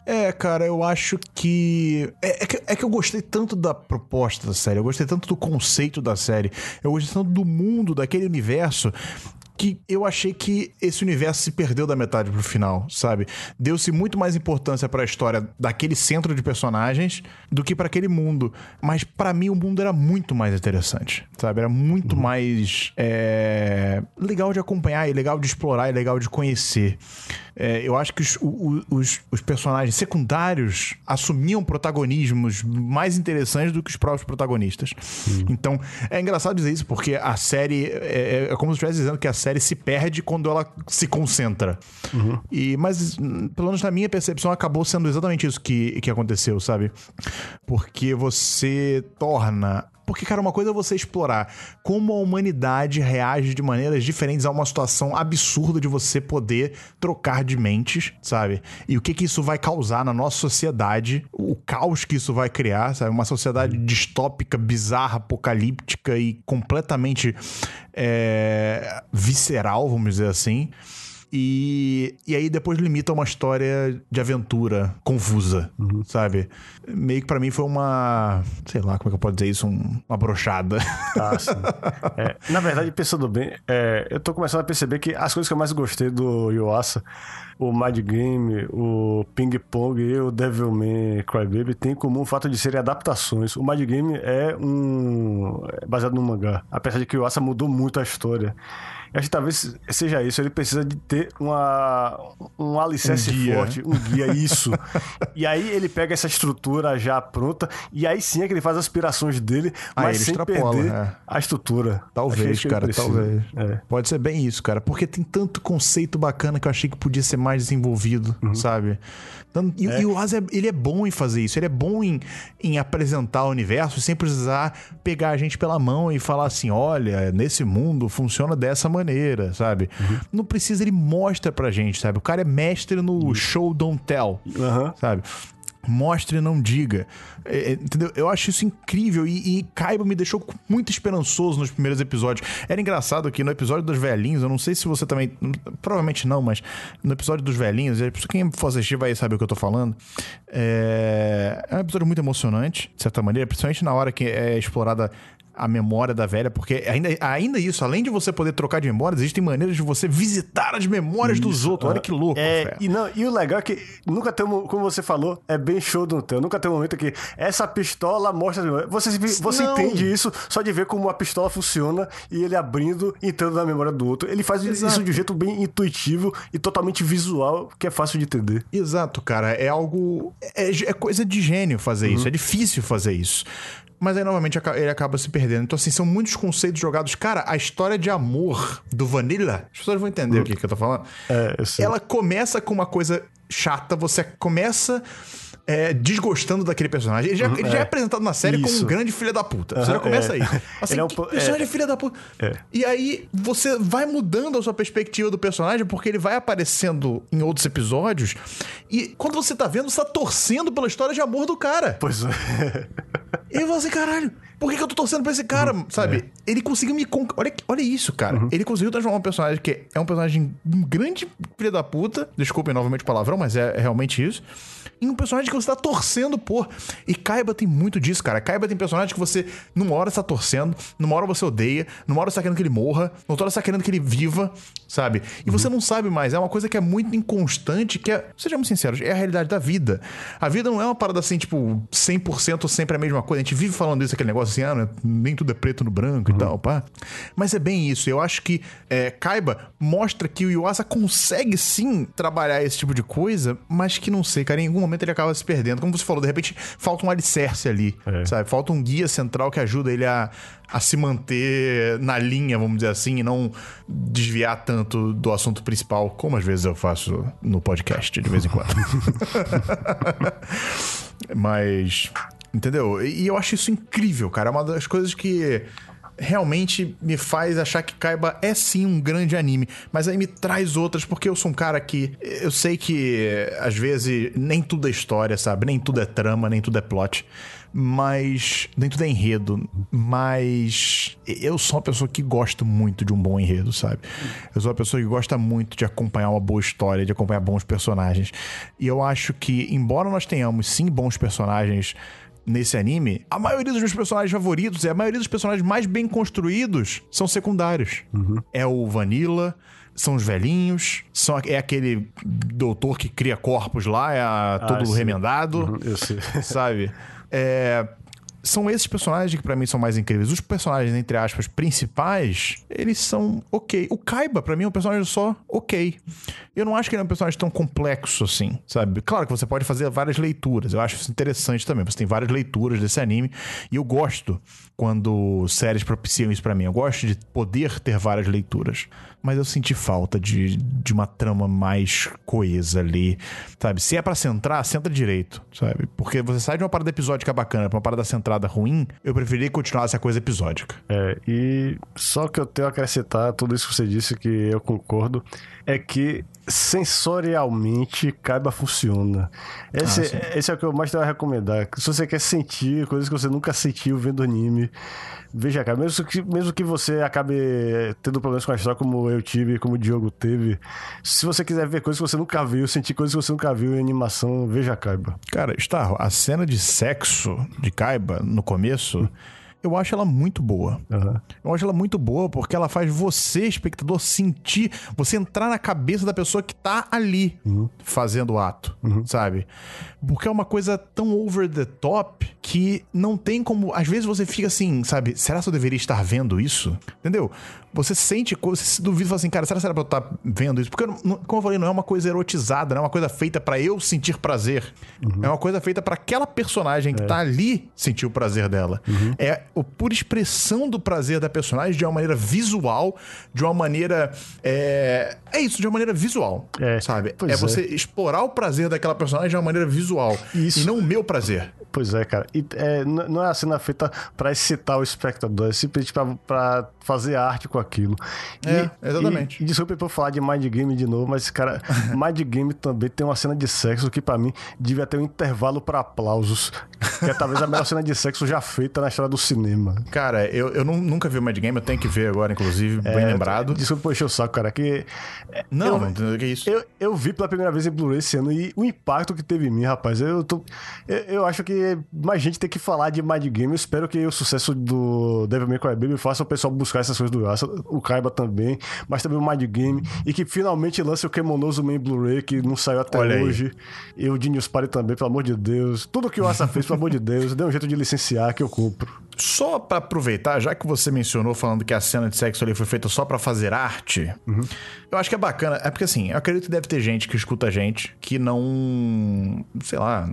É, cara, eu acho que... É, é que. é, que. eu gostei tanto da proposta da série, eu gostei tanto do conceito da série, eu gostei tanto do mundo, daquele universo, que eu achei que esse universo se perdeu da metade pro final, sabe? Deu-se muito mais importância para a história daquele centro de personagens do que para aquele mundo. Mas para mim o mundo era muito mais interessante, sabe? Era muito uhum. mais é... legal de acompanhar e legal de explorar e legal de conhecer. É, eu acho que os, os, os, personagens secundários assumiam protagonismos mais interessantes do que os próprios protagonistas. Uhum. Então, é engraçado dizer isso, porque a série. É, é, é como se estivesse dizendo que a série se perde quando ela se concentra. Uhum. E, mas, pelo menos na minha percepção, acabou sendo exatamente isso que, que aconteceu, sabe? Porque você torna porque, cara, uma coisa é você explorar como a humanidade reage de maneiras diferentes a uma situação absurda de você poder trocar de mentes, sabe? E o que que isso vai causar na nossa sociedade, o caos que isso vai criar, sabe? Uma sociedade distópica, bizarra, apocalíptica e completamente é, visceral, vamos dizer assim. E, e aí depois limita uma história de aventura confusa, uhum. sabe? Meio que pra mim foi uma. Sei lá, como é que eu posso dizer isso? Um, uma brochada. Ah, sim. É, na verdade, pensando bem, é, eu tô começando a perceber que as coisas que eu mais gostei do Yuasa, o Mind Game, o Ping Pong e o Devilman Crybaby, tem em comum o fato de serem adaptações. O Mind Game é um. É baseado no mangá. Apesar de que o Yuasa mudou muito a história. Eu acho que talvez seja isso. Ele precisa de ter uma, um alicerce um forte, um guia, isso. e aí ele pega essa estrutura já pronta, e aí sim é que ele faz as aspirações dele, ah, mas sem perder é. a estrutura. Talvez, cara, talvez. É. Pode ser bem isso, cara. Porque tem tanto conceito bacana que eu achei que podia ser mais desenvolvido, uhum. sabe? E, é. e, o Oz, é, ele é bom em fazer isso. Ele é bom em, em apresentar o universo sem precisar pegar a gente pela mão e falar assim: olha, nesse mundo funciona dessa maneira, sabe? Uhum. Não precisa, ele mostra pra gente, sabe? O cara é mestre no uhum. show don't tell, sabe? Mostre não diga. É, é, entendeu? Eu acho isso incrível e, e Kaiba me deixou muito esperançoso nos primeiros episódios. Era engraçado que no episódio dos velhinhos, eu não sei se você também. Provavelmente não, mas no episódio dos velhinhos, quem for assistir vai saber o que eu tô falando. É, é um episódio muito emocionante, de certa maneira, principalmente na hora que é explorada a memória da velha, porque ainda, ainda isso, além de você poder trocar de memórias, existem maneiras de você visitar as memórias isso, dos outros. Olha que louco, é, e, não, e o legal é que nunca tem, um, como você falou, é bem show do teu. Nunca tem um momento que essa pistola mostra. Você, você entende isso só de ver como a pistola funciona e ele abrindo entrando na memória do outro. Ele faz Exato. isso de um jeito bem intuitivo e totalmente visual, que é fácil de entender. Exato, cara. É algo. É, é coisa de gênio fazer uhum. isso. É difícil fazer isso. Mas aí, novamente, ele acaba se perdendo. Então, assim, são muitos conceitos jogados. Cara, a história de amor do Vanilla, as pessoas vão entender hum. o que, que eu tô falando. É, eu Ela começa com uma coisa chata, você começa é, desgostando daquele personagem. Ele já, uhum, ele já é. é. apresentado na série Isso. como um grande filho da puta. Você uhum, já começa é. aí. Assim, ele é um, personagem é. filho da puta. É. E aí você vai mudando a sua perspectiva do personagem porque ele vai aparecendo em outros episódios. E quando você tá vendo, você tá torcendo pela história de amor do cara. Pois é. E você, assim, caralho, por que, que, eu tô torcendo pra esse cara, uhum, sabe? É. Ele conseguiu me. Con... Olha, olha isso, cara. Uhum. Ele conseguiu transformar um personagem que é um personagem um grande filho da puta. Desculpem novamente o palavrão, mas é, é realmente isso em um personagem que você tá torcendo por. E Kaiba tem muito disso, cara. Kaiba tem personagem que você, numa hora, está torcendo, numa hora você odeia, numa hora você tá querendo que ele morra, numa hora você tá querendo que ele viva, sabe? E uhum. você não sabe mais. É uma coisa que é muito inconstante, que é, sejamos sinceros, é a realidade da vida. A vida não é uma parada assim, tipo, 100% sempre a mesma coisa. A gente vive falando isso, aquele negócio assim, ah, né? nem tudo é preto no branco uhum. e tal, pá. Mas é bem isso. Eu acho que é, Kaiba mostra que o Yuasa consegue sim trabalhar esse tipo de coisa, mas que não sei, cara, em algum momento ele acaba se perdendo. Como você falou, de repente falta um alicerce ali, é. sabe? Falta um guia central que ajuda ele a, a se manter na linha, vamos dizer assim, e não desviar tanto do assunto principal, como às vezes eu faço no podcast, de vez em quando. Mas, entendeu? E eu acho isso incrível, cara. É uma das coisas que realmente me faz achar que Kaiba é sim um grande anime, mas aí me traz outras, porque eu sou um cara que eu sei que às vezes nem tudo é história, sabe? Nem tudo é trama, nem tudo é plot, mas nem tudo é enredo, mas eu sou uma pessoa que gosta muito de um bom enredo, sabe? Eu sou uma pessoa que gosta muito de acompanhar uma boa história, de acompanhar bons personagens. E eu acho que, embora nós tenhamos sim bons personagens nesse anime, a maioria dos meus personagens favoritos e a maioria dos personagens mais bem construídos são secundários. Uhum. É o Vanilla, são os velhinhos, são, é aquele doutor que cria corpos lá, é a, ah, todo remendado. Uhum, eu sei. Sabe? É, são esses personagens que para mim são mais incríveis. Os personagens, entre aspas, principais, eles são ok. O Kaiba, para mim, é um personagem só ok. Eu não acho que ele é um personagem tão complexo assim, sabe? Claro que você pode fazer várias leituras. Eu acho isso interessante também. Você tem várias leituras desse anime. E eu gosto quando séries propiciam isso para mim. Eu gosto de poder ter várias leituras mas eu senti falta de, de uma trama mais coesa ali, sabe? Se é para centrar, centra direito, sabe? Porque você sai de uma parada episódica bacana pra uma parada centrada ruim, eu preferi continuar essa coisa episódica. É, e só que eu tenho a acrescentar tudo isso que você disse, que eu concordo, é que sensorialmente Kaiba funciona. Esse, ah, esse é o que eu mais tenho a recomendar. Se você quer sentir coisas que você nunca sentiu vendo anime, veja, cara, mesmo que, mesmo que você acabe tendo problemas com a história como eu tive, como o Diogo teve, se você quiser ver coisas que você nunca viu, sentir coisas que você nunca viu em animação, veja Kaiba. Cara, Starro, a cena de sexo de Kaiba no começo eu acho ela muito boa. Uhum. Eu acho ela muito boa porque ela faz você, espectador, sentir, você entrar na cabeça da pessoa que tá ali uhum. fazendo o ato, uhum. sabe? Porque é uma coisa tão over the top que não tem como. Às vezes você fica assim, sabe? Será que eu deveria estar vendo isso? Entendeu? Você sente, você se duvida e fala assim, cara, será que eu estar vendo isso? Porque, como eu falei, não é uma coisa erotizada, não é uma coisa feita para eu sentir prazer. Uhum. É uma coisa feita para aquela personagem que é. tá ali sentir o prazer dela. Uhum. É a pura expressão do prazer da personagem de uma maneira visual, de uma maneira. É, é isso, de uma maneira visual. É, sabe? É, é você explorar o prazer daquela personagem de uma maneira visual. Isso. E não o meu prazer. Pois é, cara. E, é, não é a cena feita para excitar o espectador, é simplesmente pra, pra fazer arte com aquilo. É, e, exatamente. E, e desculpa por falar de Mind Game de novo, mas, cara, Mind Game também tem uma cena de sexo que para mim devia ter um intervalo para aplausos, que é talvez a melhor cena de sexo já feita na história do cinema. Cara, eu, eu nunca vi o Mind Game, eu tenho que ver agora, inclusive, bem é, lembrado. Desculpa por encher o saco, cara, que... Não, eu, que isso? Eu, eu vi pela primeira vez em Blu-ray esse ano e o impacto que teve em mim, rapaz, eu tô... Eu, eu acho que mais gente tem que falar de Mind Game, eu espero que o sucesso do Devil May Cry Baby faça o pessoal buscar essas coisas do Yasa, o Kaiba também, mas também o Mind Game, e que finalmente lance o Kemonoso Man Blu-ray, que não saiu até Olha hoje. Aí. E o Genius Party também, pelo amor de Deus. Tudo que o Asa fez, pelo amor de Deus, dê um jeito de licenciar que eu compro. Só para aproveitar, já que você mencionou falando que a cena de sexo ali foi feita só para fazer arte, uhum. eu acho que é bacana. É porque assim, eu acredito que deve ter gente que escuta a gente que não, sei lá,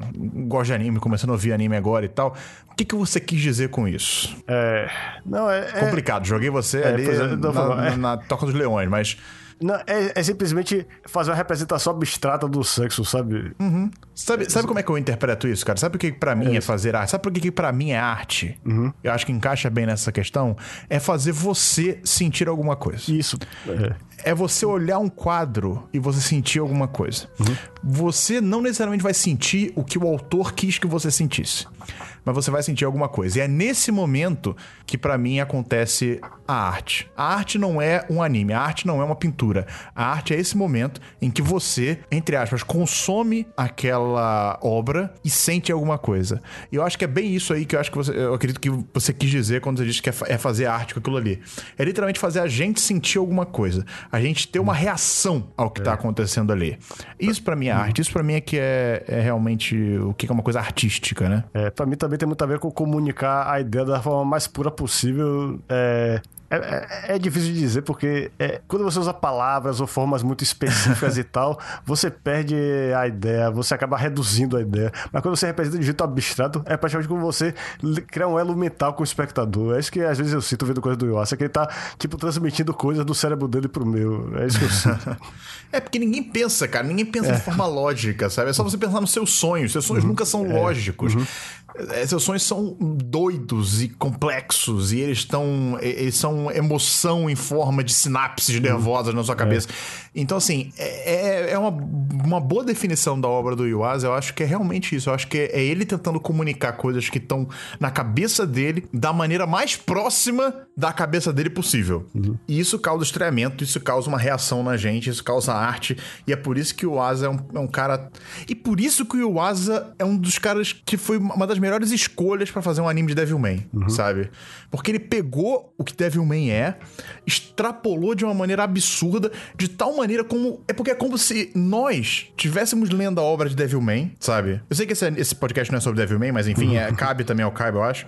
gosta de anime, começando a ouvir anime agora e tal. O que, que você quis dizer com isso? É. Não, é. é Complicado. Joguei você é, ali é, na, na, na Toca dos Leões, mas. Não, é, é, simplesmente fazer uma representação abstrata do sexo, sabe? Uhum. Sabe, sabe como é que eu interpreto isso, cara? Sabe o que para mim é, é, fazer arte? Sabe por que, que para mim é arte? Uhum. Eu acho que encaixa bem nessa questão. É fazer você sentir alguma coisa. Isso. É. é você olhar um quadro e você sentir alguma coisa. Uhum. Você não necessariamente vai sentir o que o autor quis que você sentisse mas você vai sentir alguma coisa. E é nesse momento que para mim acontece a arte. A arte não é um anime, a arte não é uma pintura. A arte é esse momento em que você, entre aspas, consome aquela obra e sente alguma coisa. E eu acho que é bem isso aí que eu acho que você, eu acredito que você quis dizer quando você disse que é, é fazer arte com aquilo ali. É literalmente fazer a gente sentir alguma coisa, a gente ter uma reação ao que tá é. acontecendo ali. Isso para mim é arte, isso para mim é que é, é realmente o que é uma coisa artística, né? É, para mim também também tem muito a ver com comunicar a ideia da forma mais pura possível. É, é, é, é, difícil de dizer porque é, quando você usa palavras ou formas muito específicas e tal, você perde a ideia, você acaba reduzindo a ideia. Mas quando você representa de jeito abstrato, é praticamente como você criar um elo mental com o espectador. É isso que às vezes eu sinto vendo coisas do Yuasa, que ele tá, tipo, transmitindo coisas do cérebro dele pro meu. É isso que eu sinto. é porque ninguém pensa, cara. Ninguém pensa de é. forma lógica, sabe? É só você pensar nos seus sonhos. Seus sonhos uhum. nunca são é. lógicos. Uhum. É, seus sonhos são doidos e complexos e eles estão eles são emoção em forma de sinapses nervosas na sua é. cabeça. É. Então, assim, é, é, é uma, uma boa definição da obra do Yuasa. Eu acho que é realmente isso. Eu acho que é ele tentando comunicar coisas que estão na cabeça dele da maneira mais próxima da cabeça dele possível. Uhum. E isso causa estranhamento, isso causa uma reação na gente, isso causa arte. E é por isso que o Yuasa é um, é um cara. E por isso que o Yuasa é um dos caras que foi uma das melhores escolhas para fazer um anime de Devilman, uhum. sabe? Porque ele pegou o que Devilman é, extrapolou de uma maneira absurda, de tal maneira como. É porque é como se nós tivéssemos lendo a obra de Devilman, sabe? Eu sei que esse, esse podcast não é sobre Devilman, mas enfim, é, cabe também ao Cabe, eu acho.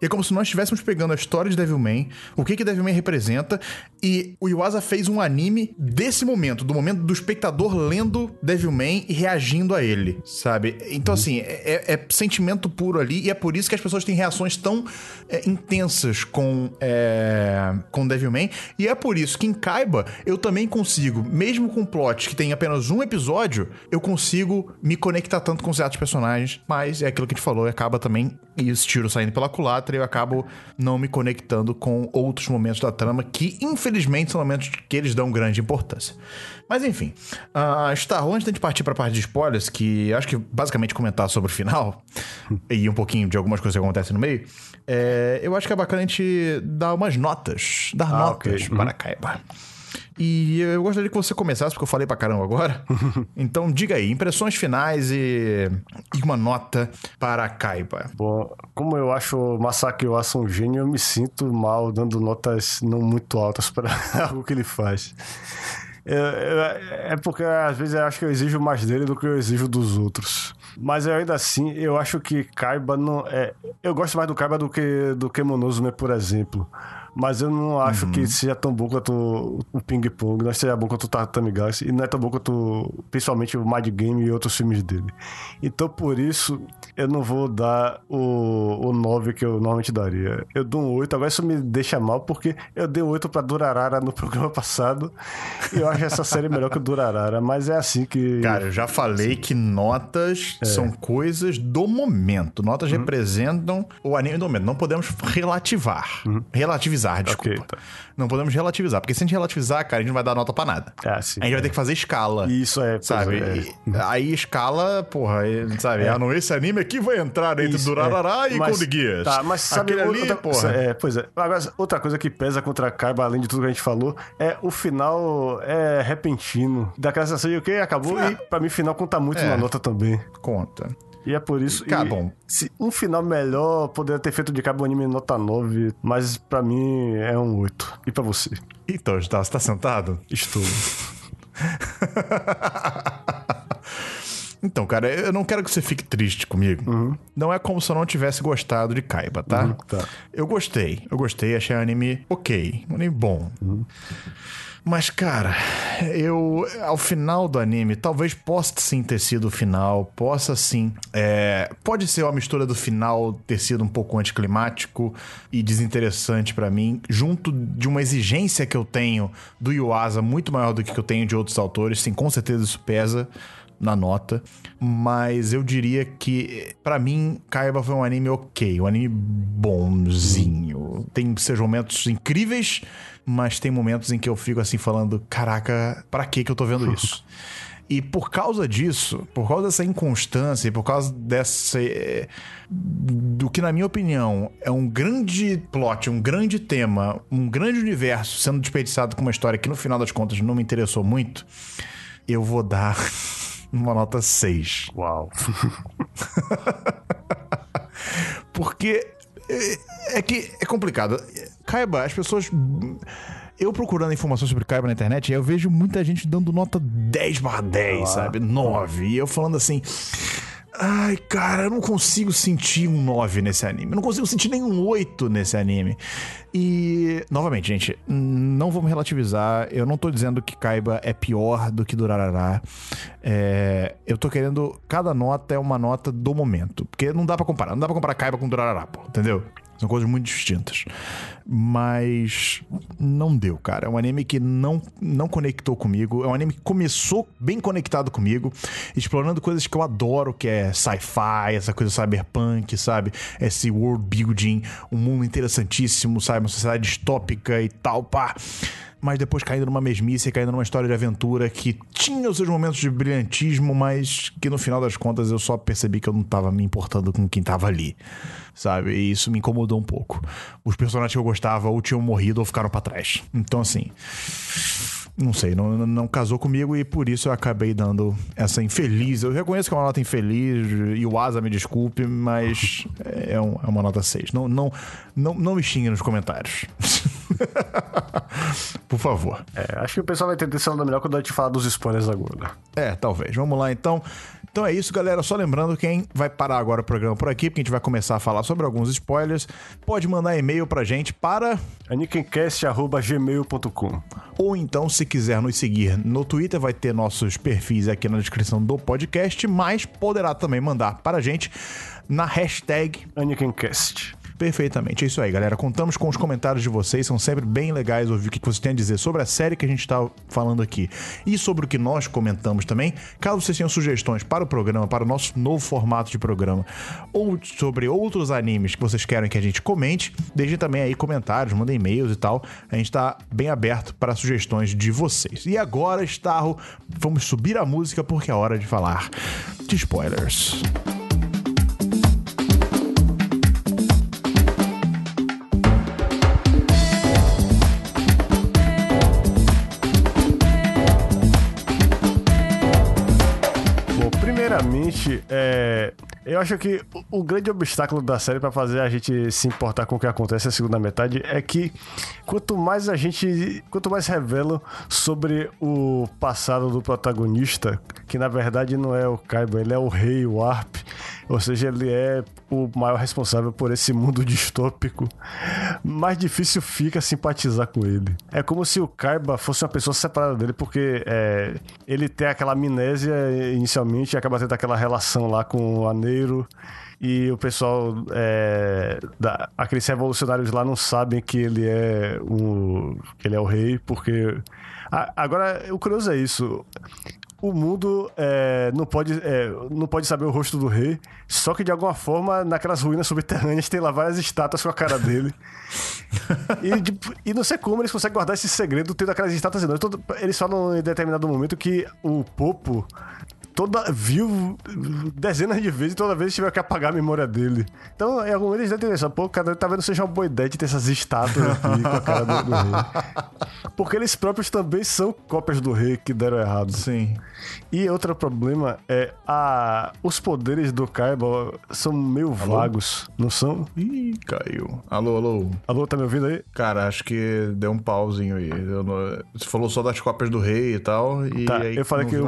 E é como se nós estivéssemos pegando a história de Devilman, o que que Devilman representa, e o Yuasa fez um anime desse momento, do momento do espectador lendo Devilman e reagindo a ele, sabe? Então, assim, é, é, é sentimento puro ali, e é por isso que as pessoas têm reações tão é, intensas com, é, com Devilman, e é por isso que em Kaiba eu também consigo mesmo com plots que tem apenas um episódio, eu consigo me conectar tanto com certos personagens, mas é aquilo que a gente falou, acaba também e os tiros saindo pela culatra e eu acabo não me conectando com outros momentos da trama que, infelizmente, são momentos que eles dão grande importância. Mas enfim, uh, Star Wars, antes de partir para a parte de spoilers, que acho que basicamente comentar sobre o final e um pouquinho de algumas coisas que acontecem no meio, é, eu acho que é bacana a gente dar umas notas, dar ah, notas okay. para uhum. Kaiba. E eu gostaria que você começasse, porque eu falei pra caramba agora. então, diga aí, impressões finais e, e uma nota para a Kaiba. Bom, como eu acho o Masaki Oasa um gênio, eu me sinto mal dando notas não muito altas para algo que ele faz. É, é, porque às vezes eu acho que eu exijo mais dele do que eu exijo dos outros. Mas ainda assim, eu acho que Kaiba não. É, eu gosto mais do Kaiba do que do que Monosume, por exemplo. Mas eu não acho uhum. que seja tão bom quanto o Ping Pong, não seja bom quanto o Tatami Galaxy, e não é tão bom quanto, principalmente, o Mad Game e outros filmes dele. Então, por isso, eu não vou dar o, o 9 que eu normalmente daria. Eu dou um 8, agora isso me deixa mal, porque eu dei um 8 pra Durarara no programa passado, e eu acho essa série melhor que o Durarara, mas é assim que... Cara, eu já falei que notas é. são coisas do momento. Notas uhum. representam o anime do momento. Não podemos relativar. Uhum. Relativizar, desculpa. Okay, tá. Não podemos relativizar, porque se a gente relativizar, cara, a gente não vai dar nota pra nada. É, sim, a gente é. vai ter que fazer escala. Isso é, sabe? É. Aí escala, porra, sabe? É. Ah, não, esse anime aqui vai entrar entre Isso, Durarará é. e Code Geass. Tá, mas sabe Aquele ali, outra, porra. É, pois é. Agora, outra coisa que pesa contra a Kaiba, além de tudo que a gente falou, é o final é repentino. Daquela sensação de o okay, acabou e pra mim o final conta muito é. na nota também. Conta. E é por isso. Cara, bom. Se um final melhor poderia ter feito de cabo anime nota 9, mas para mim é um 8. E para você? Então, tá, você tá sentado? Estou. Então, cara, eu não quero que você fique triste comigo. Uhum. Não é como se eu não tivesse gostado de Kaiba, tá? Uhum, tá. Eu gostei. Eu gostei, achei o anime ok. Um anime bom. Uhum. Mas, cara, eu. Ao final do anime, talvez possa sim ter sido o final, possa sim. É, pode ser uma mistura do final ter sido um pouco anticlimático e desinteressante para mim, junto de uma exigência que eu tenho do Yuasa muito maior do que eu tenho de outros autores. Sim, com certeza isso pesa na nota, mas eu diria que para mim Kaiba foi um anime ok, um anime bonzinho. Tem seus momentos incríveis mas tem momentos em que eu fico assim falando: caraca, para que que eu tô vendo isso? E por causa disso, por causa dessa inconstância, por causa dessa. Eh, do que, na minha opinião, é um grande plot, um grande tema, um grande universo sendo desperdiçado com uma história que, no final das contas, não me interessou muito, eu vou dar uma nota 6. Uau! Porque é, é que é complicado. Kaiba, as pessoas. Eu procurando informações sobre Kaiba na internet, eu vejo muita gente dando nota 10 barra 10, ah. sabe? 9. E eu falando assim. Ai, cara, eu não consigo sentir um 9 nesse anime. Eu não consigo sentir nenhum 8 nesse anime. E, novamente, gente, não vamos relativizar. Eu não tô dizendo que Kaiba é pior do que Durarará. É, eu tô querendo. Cada nota é uma nota do momento. Porque não dá para comparar. Não dá pra comparar Kaiba com Durarará, pô, entendeu? São coisas muito distintas. Mas não deu, cara. É um anime que não, não conectou comigo. É um anime que começou bem conectado comigo, explorando coisas que eu adoro, que é sci-fi, essa coisa cyberpunk, sabe? Esse world building, um mundo interessantíssimo, sabe? Uma sociedade distópica e tal, pá mas depois caindo numa mesmice, caindo numa história de aventura que tinha os seus momentos de brilhantismo, mas que no final das contas eu só percebi que eu não tava me importando com quem tava ali, sabe? E isso me incomodou um pouco. Os personagens que eu gostava ou tinham morrido ou ficaram para trás. Então, assim. Não sei, não, não casou comigo e por isso eu acabei dando essa infeliz. Eu reconheço que é uma nota infeliz e o Asa me desculpe, mas é, um, é uma nota 6. Não, não, não, não me xingue nos comentários. Por favor. É, acho que o pessoal vai ter atenção melhor quando eu te falar dos spoilers agora. É, talvez. Vamos lá então. Então é isso, galera. Só lembrando, quem vai parar agora o programa por aqui, porque a gente vai começar a falar sobre alguns spoilers, pode mandar e-mail pra gente para anikincast.gmail.com Ou então, se quiser nos seguir no Twitter, vai ter nossos perfis aqui na descrição do podcast, mas poderá também mandar para a gente na hashtag AnikenCast. Perfeitamente. É isso aí, galera. Contamos com os comentários de vocês. São sempre bem legais ouvir o que vocês têm a dizer sobre a série que a gente está falando aqui e sobre o que nós comentamos também. Caso vocês tenham sugestões para o programa, para o nosso novo formato de programa, ou sobre outros animes que vocês querem que a gente comente, deixem também aí comentários, mandem e-mails e tal. A gente está bem aberto para sugestões de vocês. E agora, Starro, vamos subir a música porque é hora de falar de spoilers. Primeiramente, é, eu acho que o, o grande obstáculo da série para fazer a gente se importar com o que acontece na segunda metade é que quanto mais a gente. Quanto mais revelam sobre o passado do protagonista, que na verdade não é o Kaiba, ele é o rei Warp. Ou seja, ele é o maior responsável por esse mundo distópico, mais difícil fica simpatizar com ele. É como se o Kaiba fosse uma pessoa separada dele, porque é, ele tem aquela amnésia inicialmente e acaba tendo aquela relação lá com o Aneiro e o pessoal é, da, aqueles revolucionários lá não sabem que ele é o que ele é o rei porque a, agora o curioso é isso o mundo é, não, pode, é, não pode saber o rosto do rei, só que de alguma forma, naquelas ruínas subterrâneas, tem lá várias estátuas com a cara dele. e, de, e não sei como eles conseguem guardar esse segredo tendo aquelas estátuas. Eles falam em determinado momento que o Popo toda viu dezenas de vezes e toda vez tiver que apagar a memória dele. Então, em algum momento eles devem pensar, pô, cara, talvez não seja uma boa ideia de ter essas estátuas aqui com a cara do, do, rei. Porque eles próprios também são cópias do rei que deram errado. Sim. E outro problema é a os poderes do Kaiba são meio alô? vagos, não são? Ih, caiu. Alô, alô. Alô, tá me ouvindo aí? Cara, acho que deu um pauzinho aí. Você falou só das cópias do rei e tal. E tá, eu falei que o,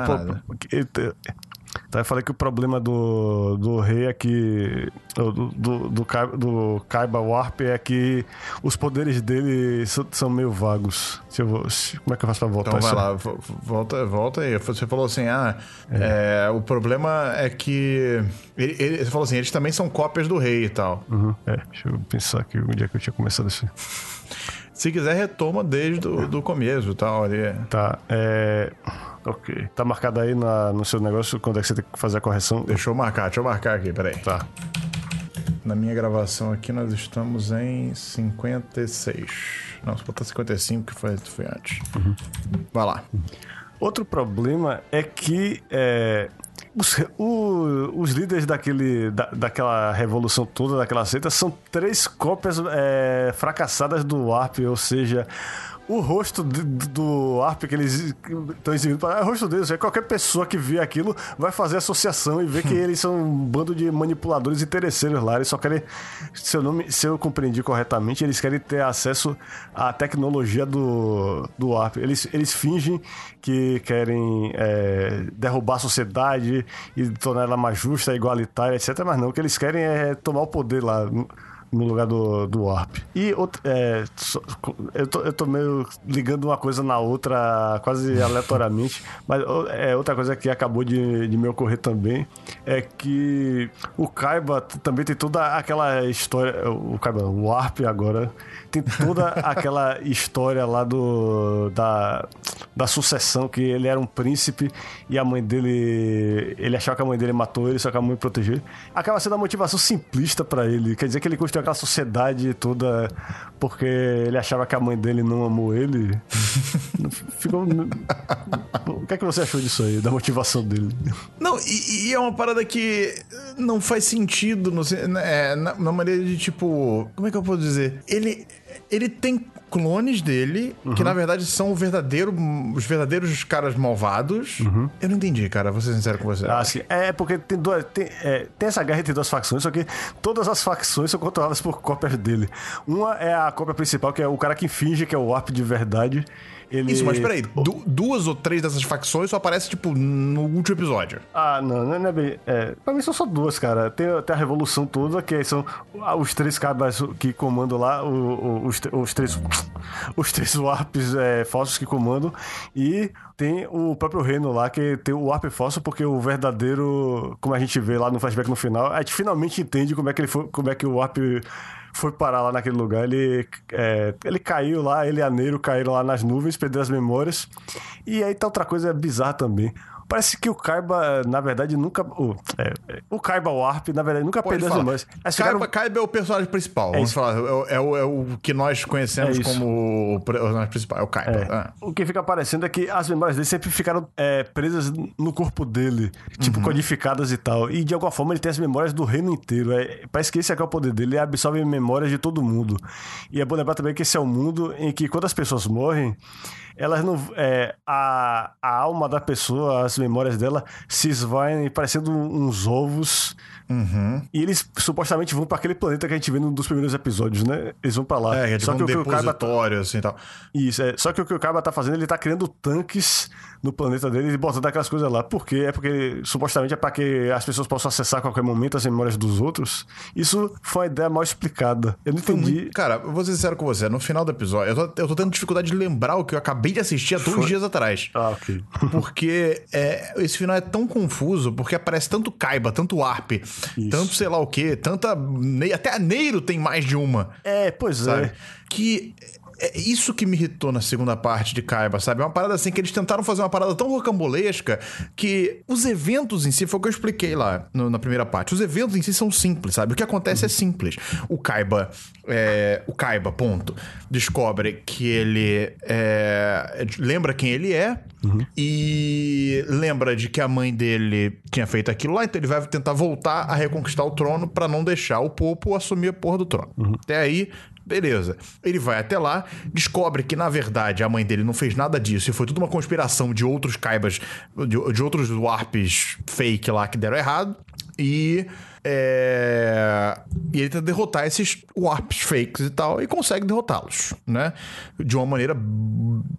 Tá, eu falei que o problema do, do rei é que. Do, do, do, do Kaiba Warp é que os poderes dele são meio vagos. Se eu vou, como é que eu faço pra voltar? Então vai lá, volta, volta aí. Você falou assim: ah, é. É, o problema é que. Ele, ele, você falou assim: eles também são cópias do rei e tal. Uhum. É, deixa eu pensar aqui onde é que eu tinha começado assim. Se quiser, retoma desde o do começo tal. Ali. Tá. É. Ok. Tá marcado aí na, no seu negócio quando é que você tem que fazer a correção? Deixa eu marcar, deixa eu marcar aqui, peraí. Tá. Na minha gravação aqui nós estamos em 56. Não, se botar 55 que foi, foi antes. Uhum. Vai lá. Outro problema é que é, os, o, os líderes daquele, da, daquela revolução toda, daquela seita, são três cópias é, fracassadas do Warp, ou seja, o rosto do, do ARP que eles estão exibindo é o rosto deles. É qualquer pessoa que vê aquilo vai fazer associação e ver que eles são um bando de manipuladores interesseiros lá. Eles só querem, se eu, não se eu compreendi corretamente, eles querem ter acesso à tecnologia do, do ARP. Eles, eles fingem que querem é, derrubar a sociedade e tornar ela mais justa, igualitária, etc. Mas não, o que eles querem é tomar o poder lá no lugar do, do Warp. E é, eu, tô, eu tô meio ligando uma coisa na outra quase aleatoriamente, mas é, outra coisa que acabou de, de me ocorrer também é que o Kaiba também tem toda aquela história. O Kaiba, o Warp agora tem toda aquela história lá do da, da sucessão que ele era um príncipe e a mãe dele ele achava que a mãe dele matou ele só que a mãe protegeu acaba sendo a motivação simplista para ele. Quer dizer que ele construiu aquela sociedade toda porque ele achava que a mãe dele não amou ele. Ficou o que é que você achou disso aí da motivação dele? Não e, e é uma parada que não faz sentido no, é, na, na maneira de tipo como é que eu posso dizer? Ele ele tem clones dele, uhum. que na verdade são verdadeiro, os verdadeiros caras malvados. Uhum. Eu não entendi, cara, vou ser sincero com você. Ah, sim. É porque tem, duas, tem, é, tem essa guerra entre duas facções, só que todas as facções são controladas por cópias dele. Uma é a cópia principal, que é o cara que finge que é o Warp de verdade. Ele... Isso, mas peraí, du duas ou três dessas facções só aparecem, tipo, no último episódio. Ah, não, não é bem. É, pra mim são só duas, cara. Tem, tem a revolução toda, que são os três cabas que comandam lá, o, o, os, os três. Os três warps é, falsos que comandam. E tem o próprio reino lá, que tem o warp falso, porque o verdadeiro, como a gente vê lá no flashback no final, a gente finalmente entende como é que ele foi, como é que o warp foi parar lá naquele lugar. Ele, é, ele caiu lá, ele e a Neiro caíram lá nas nuvens, perderam as memórias. E aí tá outra coisa bizarra também. Parece que o Kaiba, na verdade, nunca. O, é, o Kaiba Warp, na verdade, nunca Pode perdeu falar. as memórias. Kaiba, Kaiba é o personagem principal, é vamos falar. É, é, o, é o que nós conhecemos é como o personagem principal, é o Kaiba. É. O que fica parecendo é que as memórias dele sempre ficaram é, presas no corpo dele, tipo, uhum. codificadas e tal. E de alguma forma ele tem as memórias do reino inteiro. É, parece que esse é, é o poder dele, ele absorve memórias de todo mundo. E é bom lembrar também que esse é o um mundo em que quando as pessoas morrem elas não. É, a, a alma da pessoa, as, as memórias dela se esvaem parecendo uns ovos. Uhum. E eles supostamente vão para aquele planeta que a gente vê num dos primeiros episódios, né? Eles vão para lá. É, é tipo Só um que o que o Kaiba depositório, assim, tal. Isso, é. Só que o que o Kaiba tá fazendo, ele tá criando tanques no planeta dele e botando aquelas coisas lá. Por quê? É porque supostamente é para que as pessoas possam acessar a qualquer momento as memórias dos outros. Isso foi uma ideia mal explicada. Eu não entendi. Cara, eu vou ser sincero com você, no final do episódio, eu tô, eu tô tendo dificuldade de lembrar o que eu acabei de assistir há dois dias atrás. Ah, ok. Porque é, esse final é tão confuso, porque aparece tanto Kaiba, tanto Arp, tanto sei lá o que, tanta. Até a Neiro tem mais de uma, É, pois sabe? é. Que. É isso que me irritou na segunda parte de Kaiba, sabe? É uma parada assim que eles tentaram fazer uma parada tão rocambolesca que os eventos em si, foi o que eu expliquei lá no- na primeira parte. Os eventos em si são simples, sabe? O que acontece é simples. O Kaiba, é, o Kaiba, ponto, descobre que ele é, lembra quem ele é e lembra de que a mãe dele tinha feito aquilo lá, então ele vai tentar voltar a reconquistar o trono pra não deixar o Popo assumir a porra do trono. Até aí, beleza. Ele vai até lá, descobre que na verdade a mãe dele não fez nada disso e foi tudo uma conspiração de outros Kaibas, de, de outros Warps fake lá que deram errado. E. é, E ele tenta derrotar esses Warps fakes e tal, e consegue derrotá-los, né? De uma maneira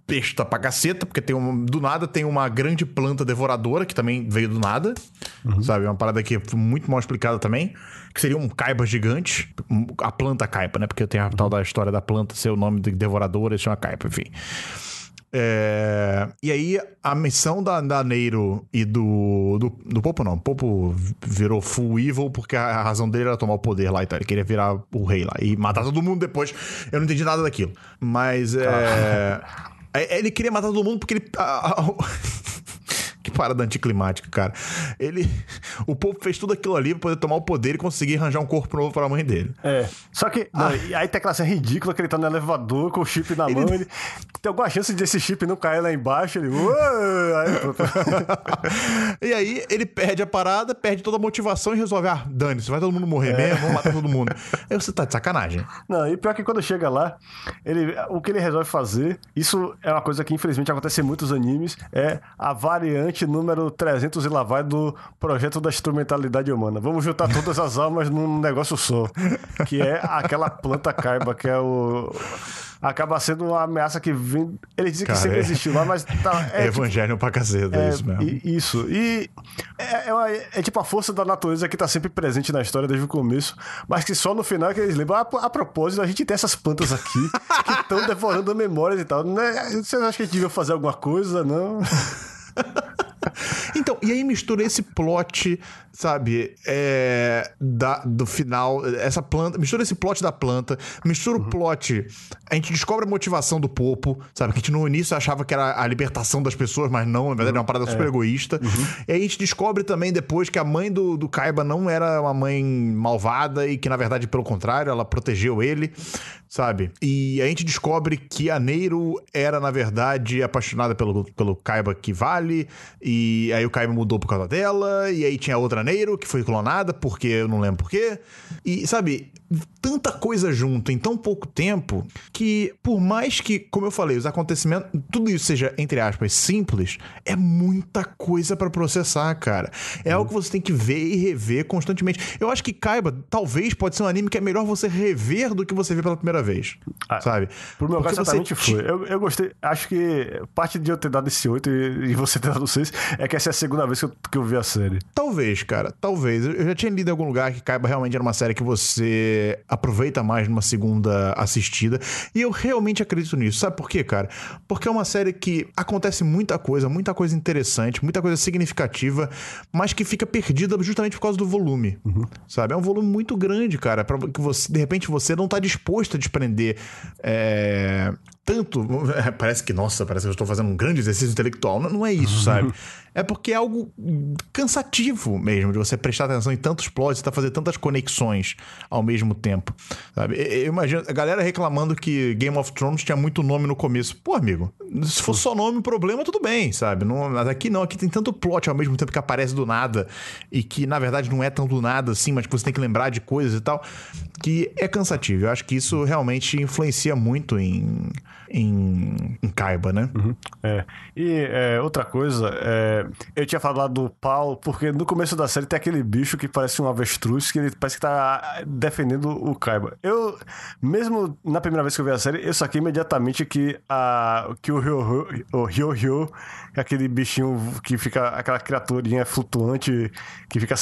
besta pra caceta, porque tem um, do nada tem uma grande planta devoradora, que também veio do nada, sabe? Uma parada que foi muito mal explicada também, que seria um caiba gigante, a planta caipa, né? Porque tem a tal da história da planta ser o nome de devoradora, isso é uma caipa, enfim. É, E aí, a missão da, da Neiro e do, do. Do Popo não. O Popo virou full evil porque a, razão dele era tomar o poder lá e tal. Ele queria virar o rei lá e matar todo mundo depois. Eu não entendi nada daquilo. Mas é. é, Ele queria matar todo mundo porque ele. Que parada anticlimática, cara. Ele. O povo fez tudo aquilo ali pra poder tomar o poder e conseguir arranjar um corpo novo pra mãe dele. É. Só que. não, e aí tem aquela cena ridícula que ele tá no elevador com o chip na mão. Ele tem alguma chance desse chip não cair lá embaixo. Ele. Aí. E aí ele perde a parada, perde toda a motivação e resolve: ah, dane-se, vai todo mundo morrer mesmo, vamos matar todo mundo. Aí você tá de sacanagem. Não, e pior que quando chega lá, ele, o que ele resolve fazer, isso é uma coisa que infelizmente acontece em muitos animes, é a variante número 300 e lá vai do projeto da instrumentalidade humana. Vamos juntar todas as almas num negócio só, que é aquela planta caiba, que é o... Acaba sendo uma ameaça que vem... Ele dizem que sempre é- existiu lá, mas tá, É, é, tipo, evangelho pra caceta, é, é, isso mesmo. e- isso. E é, é uma- é tipo a força da natureza que tá sempre presente na história desde o começo, mas que só no final é que eles lembram. A, a propósito, a gente tem essas plantas aqui que estão devorando memórias e tal. Né? Vocês acham que a gente devia fazer alguma coisa? Não. Então, e aí mistura esse plot, sabe, é, da, do final, essa planta, mistura esse plot da planta, mistura Uhum. o plot, a gente descobre a motivação do Popo, sabe, que a gente no início achava que era a libertação das pessoas, mas não, na verdade é uma parada super egoísta. E aí a gente descobre também depois que a mãe do, do Kaiba não era uma mãe malvada e que, na verdade, pelo contrário, ela protegeu ele, sabe? E a gente descobre que a Neiro era, na verdade, apaixonada pelo, pelo Kaiba que vale, e aí o Kaiba mudou por causa dela, e aí tinha outra Neiro que foi clonada, porque eu não lembro porquê. E, sabe, tanta coisa junto em tão pouco tempo que, por mais que, como eu falei, os acontecimentos, tudo isso seja, entre aspas, simples, é muita coisa pra processar, cara. É algo que você tem que ver e rever constantemente. Eu acho que Kaiba, talvez, pode ser um anime que é melhor você rever do que você ver pela primeira vez, Ah, sabe? Pro meu Porque caso, você exatamente foi. Eu, eu gostei. Acho que parte de eu ter dado esse 8 e, e você ter dado 6 é que essa é a segunda vez que eu, que eu vi a série. Talvez, cara, talvez. Eu já tinha lido em algum lugar que Kaiba realmente era uma série que você aproveita mais numa segunda assistida. E eu realmente acredito nisso. Sabe por quê, cara? Porque é uma série que acontece muita coisa, muita coisa interessante, muita coisa significativa, mas que fica perdida justamente por causa do volume. Sabe? É um volume muito grande, cara, para que você, de repente, você não tá disposto a desprender. é, Tanto. Parece que, nossa, parece que eu estou fazendo um grande exercício intelectual. Não, não é isso, sabe? É porque é algo cansativo mesmo de você prestar atenção em tantos plots e tá fazer tantas conexões ao mesmo tempo. Sabe? Eu imagino a galera reclamando que Game of Thrones tinha muito nome no começo. Pô, amigo, se fosse só nome, problema, tudo bem, sabe? Não, mas aqui não, aqui tem tanto plot ao mesmo tempo que aparece do nada e que na verdade não é tão do nada assim, mas que você tem que lembrar de coisas e tal, que é cansativo. Eu acho que isso realmente influencia muito em em, em Kaiba, né? Uhum. É. E é, outra coisa, é, eu tinha falado do pau, porque no começo da série tem aquele bicho que parece um avestruz, que ele parece que tá defendendo o Kaiba. Eu, mesmo na primeira vez que eu vi a série, eu saquei imediatamente que, a, que o Ryo o Ryo, Ryo aquele bichinho que fica, aquela criaturinha flutuante que fica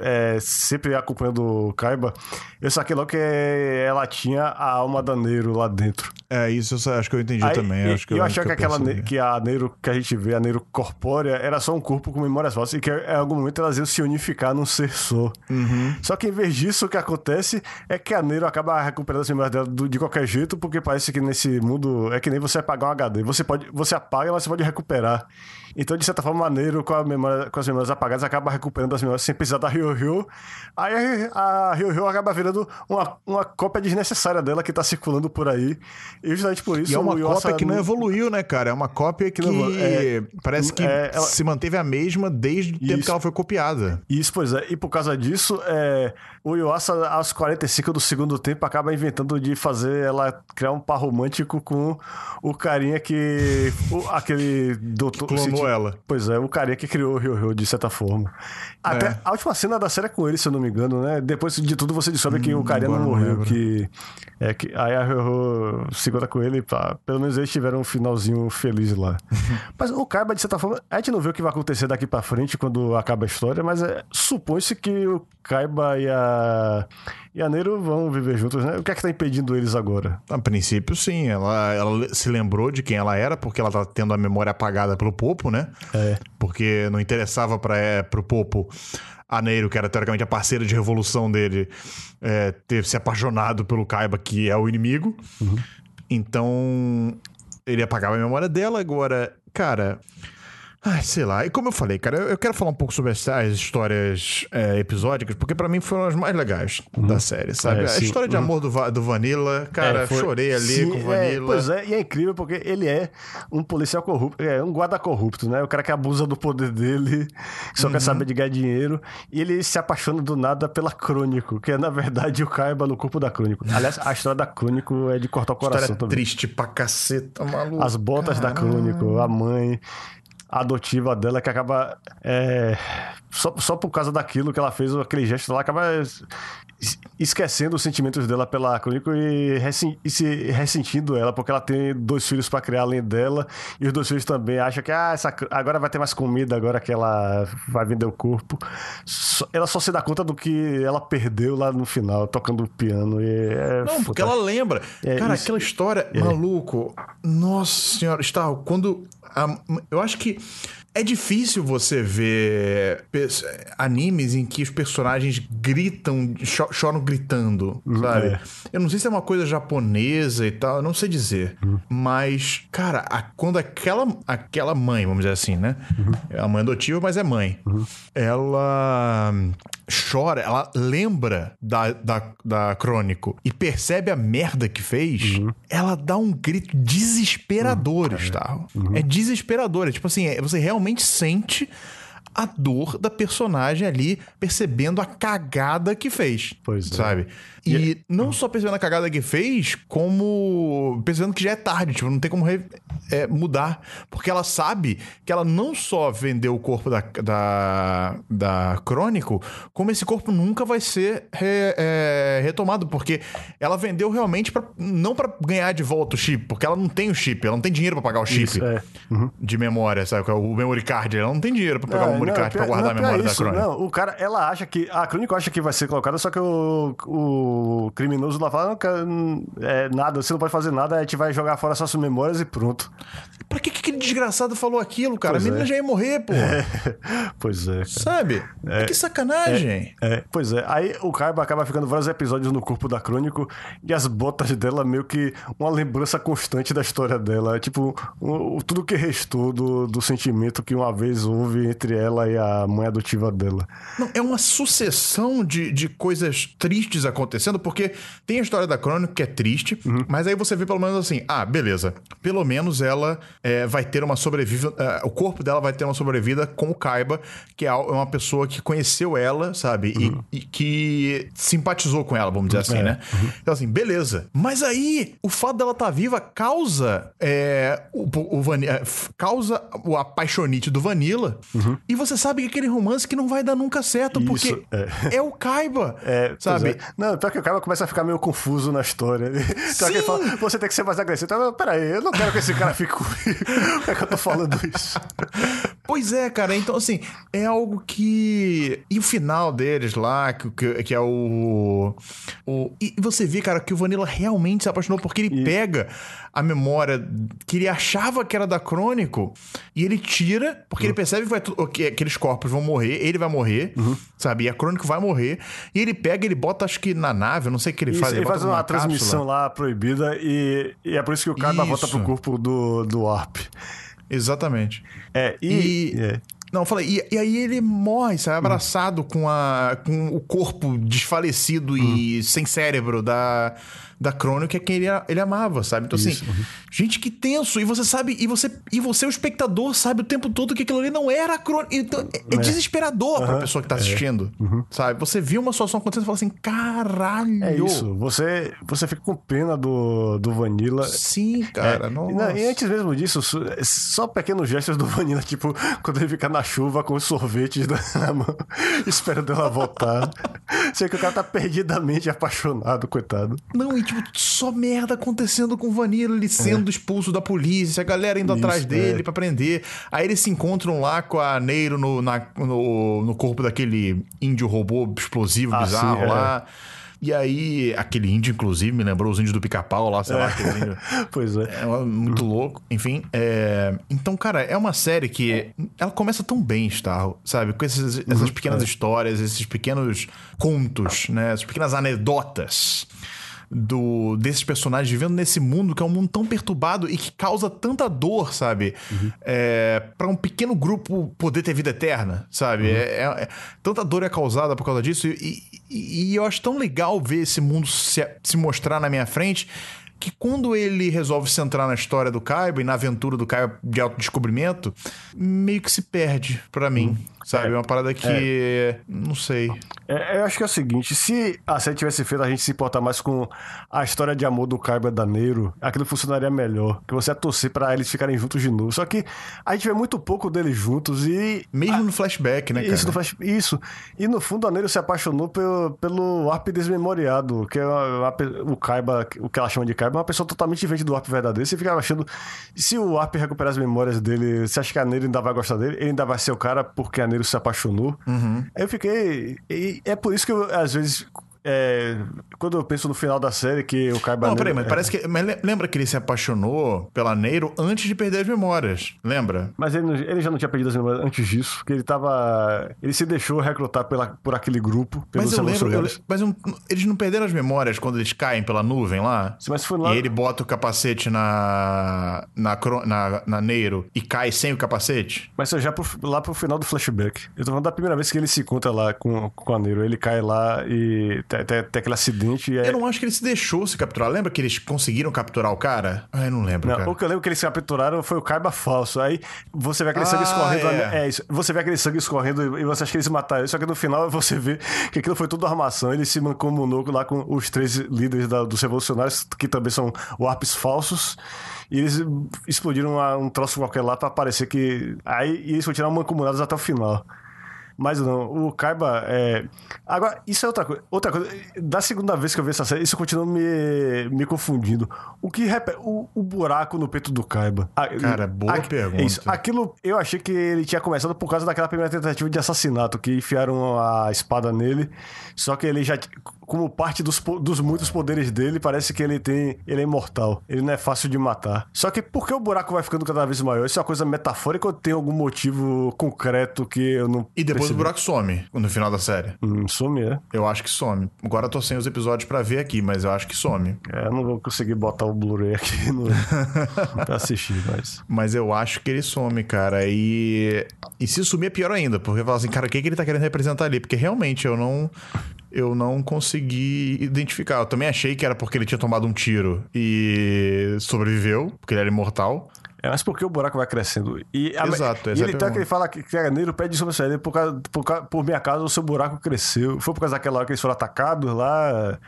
é, sempre acompanhando o Kaiba, eu saquei logo que ela tinha a alma da Neiro lá dentro. É, isso eu acho que eu entendi Aí, também. E, acho que eu, eu achei que, aquela que a Neiro que a gente vê, a Neiro corpórea, era só um corpo com memórias falsas e que em algum momento elas iam se unificar num ser só. Uhum. Só que em vez disso, o que acontece é que a Neiro acaba recuperando as memórias dela de qualquer jeito, porque parece que nesse mundo é que nem você apagar um HD. Você, pode, você apaga, mas você pode recuperar esperar. Então, de certa forma, maneiro com, memória, com as memórias apagadas, acaba recuperando as memórias sem precisar da Ryo Ryo. Aí a Ryo Ryo acaba virando uma, uma cópia desnecessária dela que tá circulando por aí. E justamente por isso. E é uma cópia que não evoluiu, né, cara? É uma cópia que, que é, parece que é, ela... se manteve a mesma desde o tempo que ela foi copiada. Isso, pois é. E por causa disso, é, o Yuasa, aos 45 do segundo tempo, acaba inventando de fazer ela criar um par romântico com o carinha que. O, aquele doutor. Clonou ela. Pois é, o carinha que criou o Ryo Ryo, de certa forma. Até é. a última cena da série é com ele, se eu não me engano, né? Depois de tudo você descobre hum, que o hum, carinha não morreu, que. É que aí a Ryo Ryo segura com ele, pá, pelo menos eles tiveram um finalzinho feliz lá. mas o Kaiba, de certa forma, a gente não vê o que vai acontecer daqui pra frente quando acaba a história, mas é, supõe-se que o Kaiba e a, e a vão viver juntos, né? O que é que tá impedindo eles agora? A princípio, sim. Ela, ela se lembrou de quem ela era, porque ela tá tendo a memória apagada pelo Popo, né? É. Porque não interessava para é, pro Popo a Neiro, que era teoricamente a parceira de revolução dele, é, ter se apaixonado pelo Kaiba, que é o inimigo. Uhum. Então, ele apagava a memória dela. Agora, cara, Ai, sei lá. E como eu falei, cara, eu quero falar um pouco sobre as, as histórias é, episódicas, porque para mim foram as mais legais uhum. da série, sabe? É, a história de uhum. amor do, do Vanilla, cara, é, foi... chorei ali sim, com o é, Vanilla. pois é, e é incrível porque ele é um policial corrupto, é um guarda corrupto, né? O cara que abusa do poder dele, só uhum. quer saber de ganhar dinheiro, e ele se apaixona do nada pela Crônico, que é na verdade o Kaiba no corpo da Crônico. Aliás, a história da Crônico é de cortar o coração história também. triste pra caceta, maluco. As botas Caramba. da Crônico, a mãe adotiva dela que acaba. É, só, só por causa daquilo que ela fez, aquele gesto lá, acaba esquecendo os sentimentos dela pela Crônico e, e, se ressentindo ela, porque ela tem dois filhos para criar além dela, e os dois filhos também acham que ah, essa, agora vai ter mais comida, agora que ela vai vender o corpo. ela só se dá conta do que ela perdeu lá no final, tocando o piano. E é Não, porque ela lembra. É, Cara, isso, aquela história, é. maluco. Nossa senhora, está quando. A, eu acho que é difícil você ver animes em que os personagens gritam, choram gritando, uhum. sabe? É. Eu não sei se é uma coisa japonesa e tal, eu não sei dizer. Uhum. Mas, cara, a, quando aquela, aquela mãe, vamos dizer assim, né? Uhum. É a mãe adotiva, mas é mãe. Uhum. Ela chora, ela lembra da, da, da Crônico e percebe a merda que fez, uhum. ela dá um grito desesperador, uhum. Gustavo. Uhum. É desesperador. É tipo assim, é, você realmente sente a dor da personagem ali percebendo a cagada que fez. Pois é. Sabe? E é- não só percebendo a cagada que fez, como percebendo que já é tarde, tipo, não tem como re, é, mudar. Porque ela sabe que ela não só vendeu o corpo da, da, da Crônico, como esse corpo nunca vai ser re, é, retomado. Porque ela vendeu realmente pra, não para ganhar de volta o chip, porque ela não tem o chip, ela não tem dinheiro para pagar o chip Isso, é. uhum. de memória, sabe? O memory card, ela não tem dinheiro para pagar o para guardar não, a memória isso, da Crônico. Não, o cara, ela acha que. A Crônico acha que vai ser colocada, só que o, o criminoso lá fala, não, é, nada, você não pode fazer nada, a gente vai jogar fora suas memórias e pronto. Pra que, que aquele desgraçado falou aquilo, cara? Pois a menina é. já ia morrer, pô. É. Pois é. Cara. Sabe? É. Que sacanagem. É. é. Pois é. Aí o Kaiba acaba ficando vários episódios no corpo da Crônico e as botas dela meio que uma lembrança constante da história dela. Tipo, o, tudo que restou do, do sentimento que uma vez houve entre ela e a mãe adotiva dela. Não, é uma sucessão de, de coisas tristes acontecendo, porque tem a história da Crônica que é triste, uhum. mas aí você vê pelo menos assim, ah, beleza, pelo menos ela é, vai ter uma sobrevida, uh, o corpo dela vai ter uma sobrevida com o Kaiba, que é uma pessoa que conheceu ela, sabe, uhum. e, e, que simpatizou com ela, vamos dizer assim, é. né? Uhum. Então assim, beleza. Mas aí, o fato dela estar tá viva causa é, o, o Vanilla, causa o apaixonite do Vanilla, uhum. e você sabe que aquele romance que não vai dar nunca certo, Isso, porque é. é. o Kaiba, é, sabe? É. Não, pior que o Kaiba começa a ficar meio confuso na história. Então ele fala, você tem que ser mais agressivo. Então, peraí, eu não quero que esse cara fique comigo. Que, é que eu tô falando isso? Pois é, cara. Então, assim, é algo que. E o final deles lá, que, que, é o, o. E você vê, cara, que o Vanilla realmente se apaixonou porque ele e... pega a memória que ele achava que era da Crônico e ele tira, porque ele percebe que, vai, que aqueles corpos vão morrer, ele vai morrer, uhum. sabe? E a Crônico vai morrer. E ele pega, ele bota, acho que na nave, eu não sei o que ele isso, faz. Ele, ele faz uma, transmissão lá proibida e, e, é por isso que o cara volta pro corpo do, do Warp. Exatamente. É, e. e é. Não, falei, e, e, aí ele morre, sabe? Abraçado hum. com, a, com o corpo desfalecido hum. e sem cérebro da, da Crônica que é quem ele, ele amava, sabe? Então, assim, Isso. assim, uhum. gente, que tenso. E você sabe, e você, e você, o espectador, sabe o tempo todo que aquilo ali não era a Crônica. Então, é, é, desesperador uhum. pra pessoa que tá é. assistindo, é. uhum. sabe? Você viu uma situação acontecendo e fala assim, caralho. É isso. Você, você fica com pena do, do Vanilla. Sim, cara. É, não, e antes mesmo disso, só pequenos gestos do Vanilla, tipo, quando ele fica na chuva com os sorvetes na mão, esperando ela voltar. Sei que o cara tá perdidamente apaixonado, coitado. Não, e tipo, só merda acontecendo com o Vanilla, ele sendo é. expulso da polícia, a galera indo Isso, atrás dele é. para prender. Aí eles se encontram lá com a Neiro no, na, no, no corpo daquele índio robô explosivo ah, bizarro sim, é. lá. E aí, aquele índio, inclusive, me lembrou os índios do pica-pau lá, sei é. lá. Índio, pois é. é muito louco. Enfim, é... então, cara, é uma série que ela começa tão bem, Starro, sabe? Com esses, essas uhum. pequenas é. histórias, esses pequenos contos, né? Essas pequenas anedotas do desses personagens vivendo nesse mundo que é um mundo tão perturbado e que causa tanta dor, sabe? Uhum. É, para um pequeno grupo poder ter vida eterna, sabe? Uhum. É, é, tanta dor é causada por causa disso e, e, e, eu acho tão legal ver esse mundo se, se mostrar na minha frente que quando ele resolve centrar na história do Kaiba e na aventura do Kaiba de autodescobrimento, meio que se perde para mim. Uhum. Sabe? É uma parada que. É. Não sei. É, eu acho que é o seguinte: se a série tivesse feito a gente se importar mais com a história de amor do Kaiba Daneiro, aquilo funcionaria melhor. Que você ia torcer pra eles ficarem juntos de novo. Só que a gente vê muito pouco deles juntos e. Mesmo a... no flashback, né, cara? Isso, flash... isso. E no fundo, Daneiro se apaixonou pelo, pelo Arp desmemoriado, que é a, a, o Kaiba, o que ela chama de Kaiba, é uma pessoa totalmente diferente do Arp verdadeiro. Você fica achando. Se o Arp recuperar as memórias dele, você acha que a Neiro ainda vai gostar dele? Ele ainda vai ser o cara porque a Neiro se apaixonou. Uhum. Aí eu fiquei. É por isso que eu, às vezes, é, quando eu penso no final da série que o Kaiba. Não, peraí, mas é... parece que. Mas lembra que ele se apaixonou pela Neiro antes de perder as memórias? Lembra? Mas ele, ele já não tinha perdido as memórias antes disso, porque ele tava. Ele se deixou recrutar pela, por aquele grupo. Mas eu lembro. Eu, mas um, eles não perderam as memórias quando eles caem pela nuvem lá? Sim, mas foi lá. E ele bota o capacete na. na, na, na Neiro e cai sem o capacete? Mas já pro, lá pro final do flashback. Eu tô falando da primeira vez que ele se encontra lá com, com a Neiro. Ele cai lá e até, até aquele acidente. É... Eu não acho que ele se deixou se capturar. Lembra que eles conseguiram capturar o cara? Ah, eu não lembro. Não. O que eu lembro que eles capturaram foi o Kaiba falso. Aí você vê aquele ah, sangue escorrendo. É. é. isso. Você vê aquele sangue escorrendo e você acha que eles mataram. Só que no final você vê que aquilo foi tudo armação. Ele se mancomunou lá com os três líderes da, dos revolucionários, que também são warps falsos. E eles explodiram um troço qualquer lá pra parecer que. Aí eles continuaram mancomunados até o final. Mas não, o Kaiba é. Agora, isso é outra coisa. Outra coisa, da segunda vez que eu vi essa série, isso continua me, me confundindo. O que o, o buraco no peito do Kaiba. Cara, boa a, pergunta. Isso, aquilo, eu achei que ele tinha começado por causa daquela primeira tentativa de assassinato, que enfiaram a espada nele. Só que ele já como parte dos, dos muitos poderes dele, parece que ele tem. Ele é imortal. Ele não é fácil de matar. Só que por que o buraco vai ficando cada vez maior? Isso é uma coisa metafórica ou tem algum motivo concreto que eu não. E depois depois o buraco some no final da série. Hum, some, é? Eu acho que some. Agora eu tô sem os episódios pra ver aqui, mas eu acho que some. É, eu não vou conseguir botar o Blu-ray aqui no... pra assistir, mas. Mas eu acho que ele some, cara. E, e se sumir é pior ainda, porque fala assim, cara, o que, que ele tá querendo representar ali? Porque realmente eu não. Eu não consegui identificar. Eu também achei que era porque ele tinha tomado um tiro e sobreviveu, porque ele era imortal. É, mas porque o buraco vai crescendo. E, a, Exato, e é ele tá que ele fala que, é negro, pede sobre ele por, causa, por, causa- por minha causa o seu buraco cresceu. Foi por causa daquela hora que eles foram atacados lá,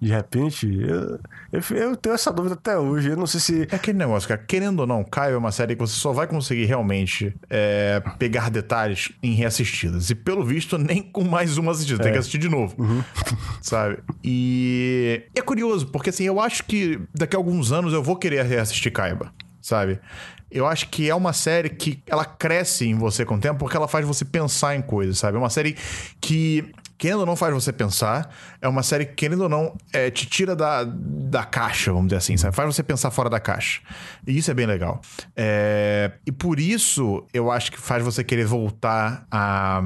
de repente. Eu, eu, eu tenho essa dúvida até hoje. Eu não sei se. É aquele negócio, cara. Querendo ou não, Caio é uma série que você só vai conseguir realmente é, pegar detalhes em reassistidas. E pelo visto, nem com mais uma assistida. Tem que assistir de novo. Sabe? E é curioso, porque assim, eu acho que daqui a alguns anos eu vou querer reassistir Kaiba. Sabe? Eu acho que é uma série que ela cresce em você com o tempo porque ela faz você pensar em coisas, sabe? É uma série que querendo ou não faz você pensar, é uma série que, querendo ou não, é, te tira da, da caixa, vamos dizer assim, sabe? Faz você pensar fora da caixa. E isso é bem legal. É, e por isso, eu acho que faz você querer voltar a.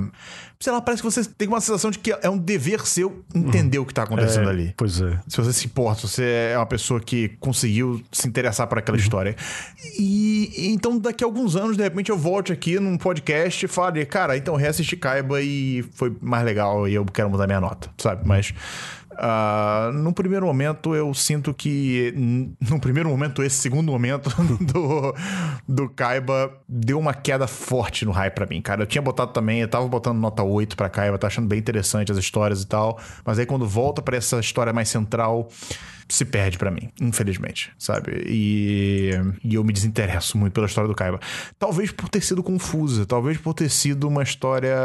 Sei lá, parece que você tem uma sensação de que é um dever seu entender o que tá acontecendo ali. Pois é. Se você se importa, se você é uma pessoa que conseguiu se interessar por aquela história. E e então, daqui a alguns anos, de repente, eu volte aqui num podcast e fale, cara, então reassisti Kaiba e foi mais legal e eu quero mudar minha nota, sabe? Mas. Ah, num primeiro momento eu sinto que n- num primeiro momento esse segundo momento do, do Kaiba deu uma queda forte no hype pra mim, cara. Eu tinha botado também, eu tava botando nota 8 pra Kaiba, tá achando bem interessante as histórias e tal, mas aí quando volta pra essa história mais central, se perde pra mim, infelizmente, sabe? E, e eu me desinteresso muito pela história do Kaiba. Talvez por ter sido confusa, talvez por ter sido uma história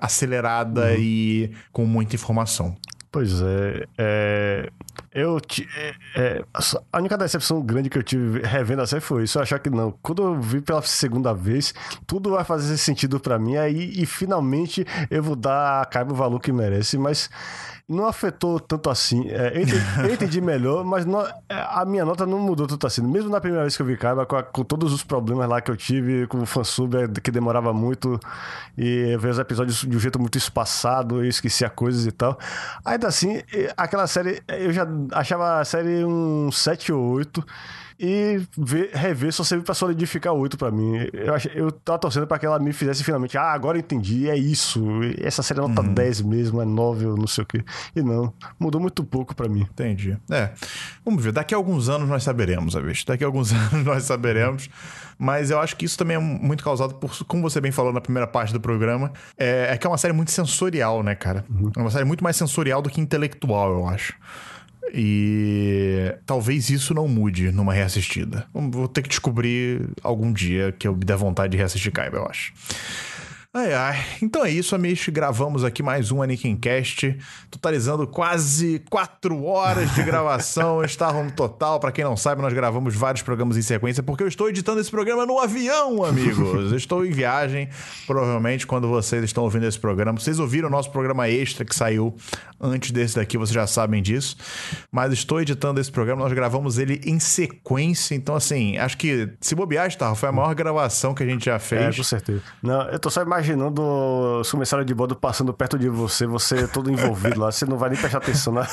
acelerada e com muita informação. Pois é, é, eu ti- é, é, a única decepção grande que eu tive revendo a série foi isso, eu achar que não. Quando eu vi pela segunda vez, tudo vai fazer sentido pra mim aí e finalmente eu vou dar a Kaiba o valor que merece, mas não afetou tanto assim. É, eu, entendi, eu entendi melhor, mas não- é, a minha nota não mudou tanto assim. Mesmo na primeira vez que eu vi Kaiba, com, a- com todos os problemas lá que eu tive, com o fansub é, que demorava muito e ver os episódios de um jeito muito espaçado, eu esquecia coisas e tal. Ainda assim, aquela série, eu já achava a série um 7 ou 8. E ver, rever só serviu pra solidificar oito pra mim. Eu, ach- eu tava torcendo pra que ela me fizesse finalmente. Ah, agora eu entendi, é isso. Essa série é nota 10 mesmo, é 9 ou não sei o quê. E não, mudou muito pouco pra mim. Entendi. É. Vamos ver. Daqui a alguns anos nós saberemos, Abish. Daqui a alguns anos nós saberemos. Mas eu acho que isso também é muito causado por, como você bem falou na primeira parte do programa, é, é que é uma série muito sensorial, né, cara? É uma série muito mais sensorial do que intelectual, eu acho. E talvez isso não mude numa reassistida. Vou ter que descobrir algum dia que eu me der vontade de reassistir Kaiba, eu acho. Ai, ai. Então é isso, amigos. Gravamos aqui mais um Anikincast, totalizando quase quatro horas de gravação. Estava no total. Para quem não sabe, nós gravamos vários programas em sequência, porque eu estou editando esse programa no avião, amigos. Estou em viagem, provavelmente, quando vocês estão ouvindo esse programa. Vocês ouviram o nosso programa extra que saiu antes desse daqui, vocês já sabem disso. Mas estou editando esse programa, nós gravamos ele em sequência. Então, assim, acho que se bobear, tá, foi a maior gravação que a gente já É, fez. com certeza. Não, eu tô só imaginando os comissários de bordo passando perto de você, você todo envolvido lá, você não vai nem prestar atenção na,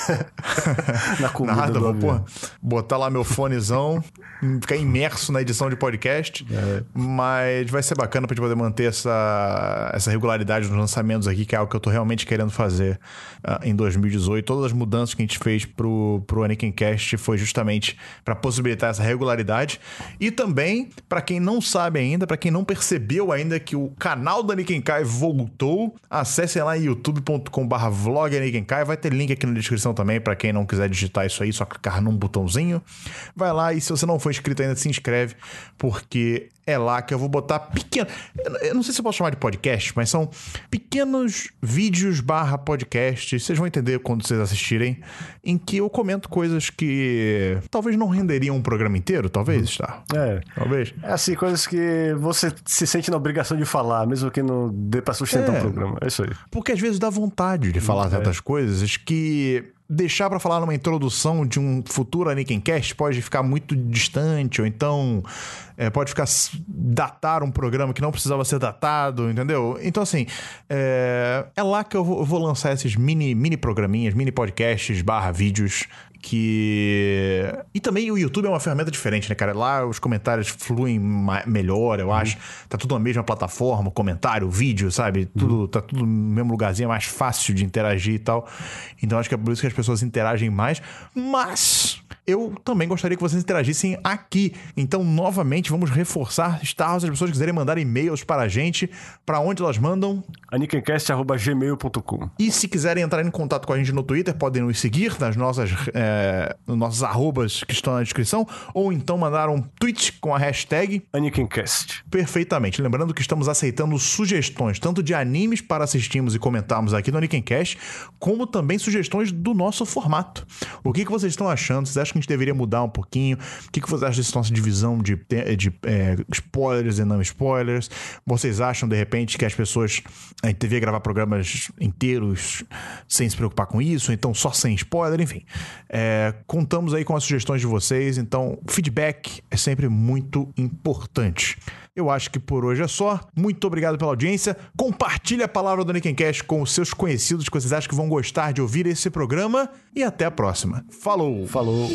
na comida Nada, do vou botar lá meu fonezão, ficar imerso na edição de podcast. É. Mas vai ser bacana pra gente poder manter essa, essa regularidade nos lançamentos aqui, que é algo que eu tô realmente querendo fazer ah, em 2018. Todas as mudanças que a gente fez pro, pro Anakin Cast foi justamente para possibilitar essa regularidade. E também, pra quem não sabe ainda, pra quem não percebeu ainda que o canal da Anakin Kai voltou, acessem lá em Anakin Kai. Vai ter link aqui na descrição também pra quem não quiser digitar isso aí, só clicar num botãozinho. Vai lá e se você não for inscrito ainda, se inscreve, porque é lá que eu vou botar pequeno. Eu não sei se eu posso chamar de podcast, mas são pequenos vídeos barra podcast. Vocês vão entender quando vocês assistirem, em que eu comento coisas que talvez não renderiam um programa inteiro, talvez, está. É. Talvez. É assim, coisas que você se sente na obrigação de falar, mesmo que não dê pra sustentar É. o programa. É isso aí. Porque às vezes dá vontade de falar certas coisas que deixar para falar numa introdução de um futuro Cast pode ficar muito distante, ou então é, pode ficar datar um programa que não precisava ser datado, entendeu? Então, assim, é, é lá que eu vou, eu vou, lançar esses mini, mini programinhas, mini podcasts barra vídeos que. E também o YouTube é uma ferramenta diferente, né, cara? Lá os comentários fluem melhor, eu uhum. acho. Tá tudo na mesma plataforma, comentário, vídeo, sabe? Tudo, uhum. Tá tudo no mesmo lugarzinho, é mais fácil de interagir e tal. Então acho que é por isso que as pessoas interagem mais. Mas eu também gostaria que vocês interagissem aqui. Então, novamente, vamos reforçar Star Se as pessoas quiserem mandar e-mails para a gente, para onde elas mandam? aniquencast.gmail.com E se quiserem entrar em contato com a gente no Twitter, podem nos seguir nas nossas, é, nos nossos arrobas que estão na descrição, ou então mandar um tweet com a hashtag Aniquencast. Perfeitamente. Lembrando que estamos aceitando sugestões, tanto de animes para assistirmos e comentarmos aqui no Aniquencast, como também sugestões do nosso formato. O que, que vocês estão achando? Vocês acham que a gente deveria mudar um pouquinho? O que, que vocês acham dessa nossa divisão de, de é, spoilers e não spoilers? Vocês acham, de repente, que as pessoas. A gente deveria gravar programas inteiros sem se preocupar com isso? Então, só sem spoiler? Enfim. É, contamos aí com as sugestões de vocês. Então, feedback é sempre muito importante. Eu acho que por hoje é só. Muito obrigado pela audiência. Compartilhe a palavra do Cash com os seus conhecidos que vocês acham que vão gostar de ouvir esse programa. E até a próxima. Falou! Falou!